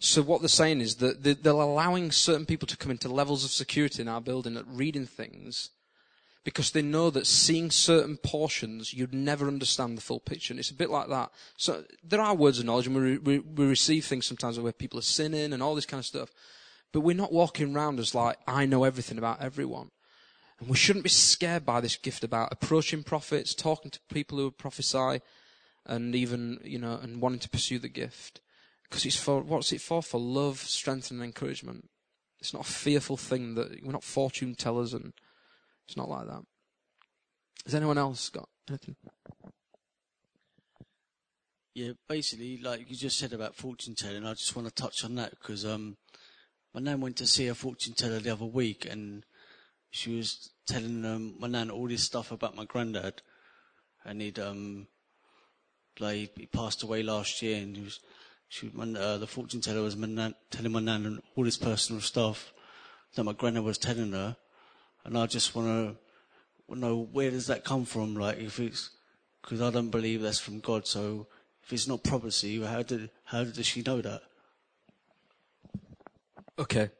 So what they're saying is that they're allowing certain people to come into levels of security in our building at reading things because they know that seeing certain portions, you'd never understand the full picture. And it's a bit like that. So there are words of knowledge and we, we, we receive things sometimes where people are sinning and all this kind of stuff. But we're not walking around as like, I know everything about everyone. And we shouldn't be scared by this gift about approaching prophets, talking to people who prophesy, and even, you know, and wanting to pursue the gift. Because it's for, what's it for? For love, strength, and encouragement. It's not a fearful thing that, we're not fortune tellers and it's not like that. Has anyone else got anything? Yeah, basically, like you just said about fortune telling, I just want to touch on that because um, my nan went to see a fortune teller the other week and she was telling um, my nan all this stuff about my granddad and he'd um, like he passed away last year, and he was, she, uh, the fortune teller was nan, telling my nan all this personal stuff that my granddad was telling her, and I just want to know where does that come from? Like if it's because I don't believe that's from God, so if it's not prophecy, how did how does she know that? Okay,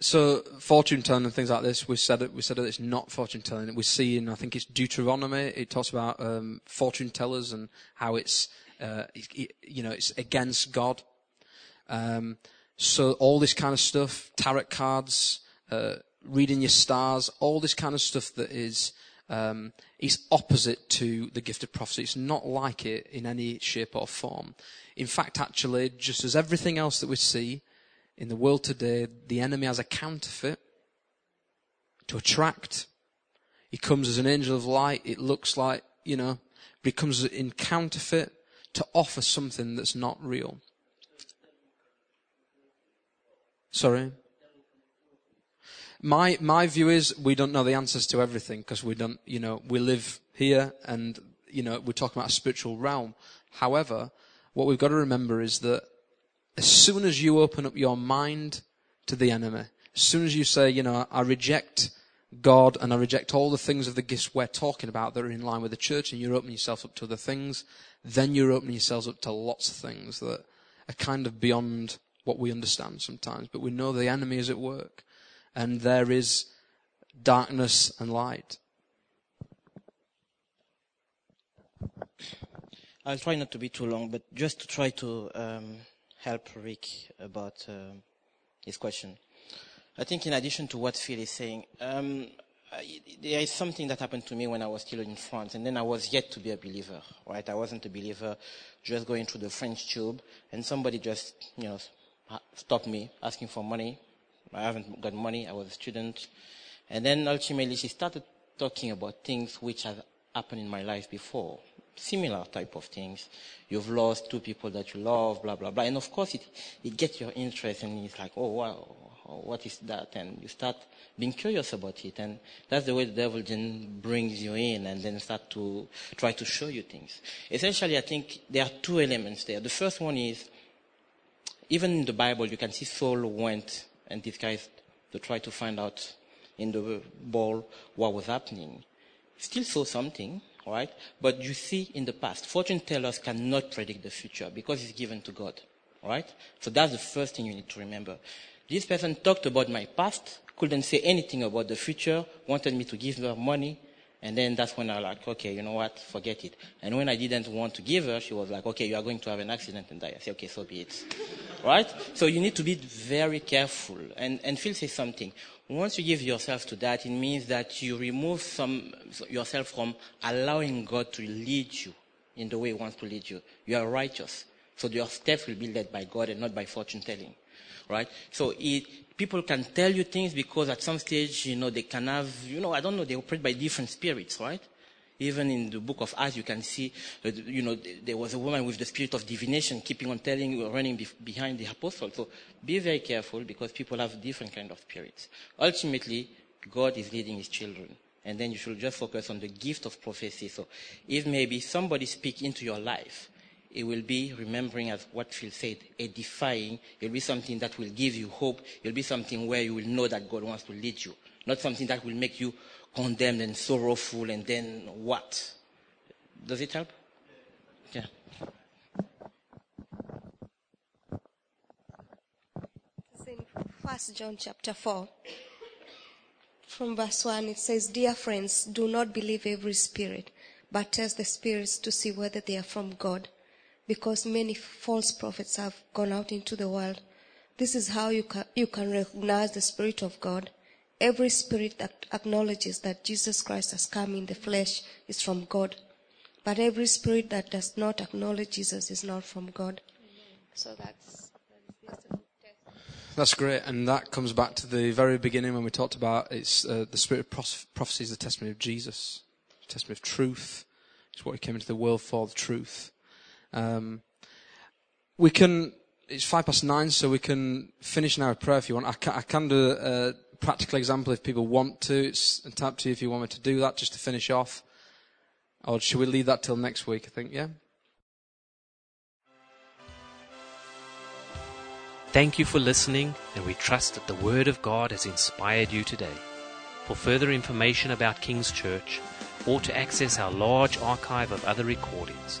so fortune telling and things like this, we said it. We said that it's not fortune telling. We see in I think it's Deuteronomy. It talks about um, fortune tellers and how it's uh, it, you know it's against God. Um, so all this kind of stuff, tarot cards, uh, reading your stars, all this kind of stuff that is um, is opposite to the gift of prophecy. It's not like it in any shape or form. In fact, actually, just as everything else that we see in the world today, the enemy has a counterfeit to attract. He comes as an angel of light. It looks like, you know, but he comes in counterfeit to offer something that's not real. Sorry? My, my view is we don't know the answers to everything because we don't, you know, we live here and you know, we're talking about a spiritual realm. However, what we've got to remember is that as soon as you open up your mind to the enemy, as soon as you say, you know, I reject God and I reject all the things of the gifts we're talking about that are in line with the church and you're opening yourself up to other things, then you're opening yourselves up to lots of things that are kind of beyond what we understand sometimes. But we know the enemy is at work and there is darkness and light. I'll try not to be too long, but just to try to um, help Rick about um his question. I think in addition to what Phil is saying, um, I, there is something that happened to me when I was still in France, and then I was yet to be a believer, right? I wasn't a believer, just going through the French tube, and somebody just, you know, stopped me asking for money. I haven't got money. I was a student, and then ultimately she started talking about things which had happened in my life before, similar type of things. You've lost two people that you love, blah blah blah, and of course it it gets your interest, and it's like, oh wow, what is that? And you start being curious about it. And that's the way the devil then brings you in and then start to try to show you things. Essentially, I think there are two elements there. The first one is, even in the Bible, you can see Saul went and disguised to try to find out in the ball what was happening. Still saw something, right? But you see in the past, fortune tellers cannot predict the future because it's given to God, right? So that's the first thing you need to remember. This person talked about my past, couldn't say anything about the future, wanted me to give her money, and then that's when I was like, okay, you know what, forget it. And when I didn't want to give her, she was like, okay, you are going to have an accident and die. I said, okay, so be it. right? So you need to be very careful. And, and Phil says something. Once you give yourself to that, it means that you remove some, yourself from allowing God to lead you in the way He wants to lead you. You are righteous. So your steps will be led by God and not by fortune telling right? So it, people can tell you things because at some stage, you know, they can have, you know, I don't know, they operate by different spirits, right? Even in the book of Acts, you can see, you know, there was a woman with the spirit of divination keeping on telling running be- behind the apostle. So be very careful because people have different kind of spirits. Ultimately, God is leading his children. And then you should just focus on the gift of prophecy. So if maybe somebody speak into your life, it will be remembering as what Phil said, edifying. It will be something that will give you hope. It will be something where you will know that God wants to lead you. Not something that will make you condemned and sorrowful and then what? Does it help? Yeah. First John chapter 4. From verse 1, it says, Dear friends, do not believe every spirit, but test the spirits to see whether they are from God because many false prophets have gone out into the world. This is how you can, you can recognize the Spirit of God. Every spirit that acknowledges that Jesus Christ has come in the flesh is from God. But every spirit that does not acknowledge Jesus is not from God. So that's, that's great, and that comes back to the very beginning when we talked about it's uh, the spirit of proph- prophecy is the testimony of Jesus, testimony of truth. It's what he came into the world for, the truth. Um, we can, it's five past nine, so we can finish now with prayer if you want. I can, I can do a practical example if people want to. It's up to you if you want me to do that just to finish off. Or should we leave that till next week, I think, yeah? Thank you for listening, and we trust that the Word of God has inspired you today. For further information about King's Church, or to access our large archive of other recordings,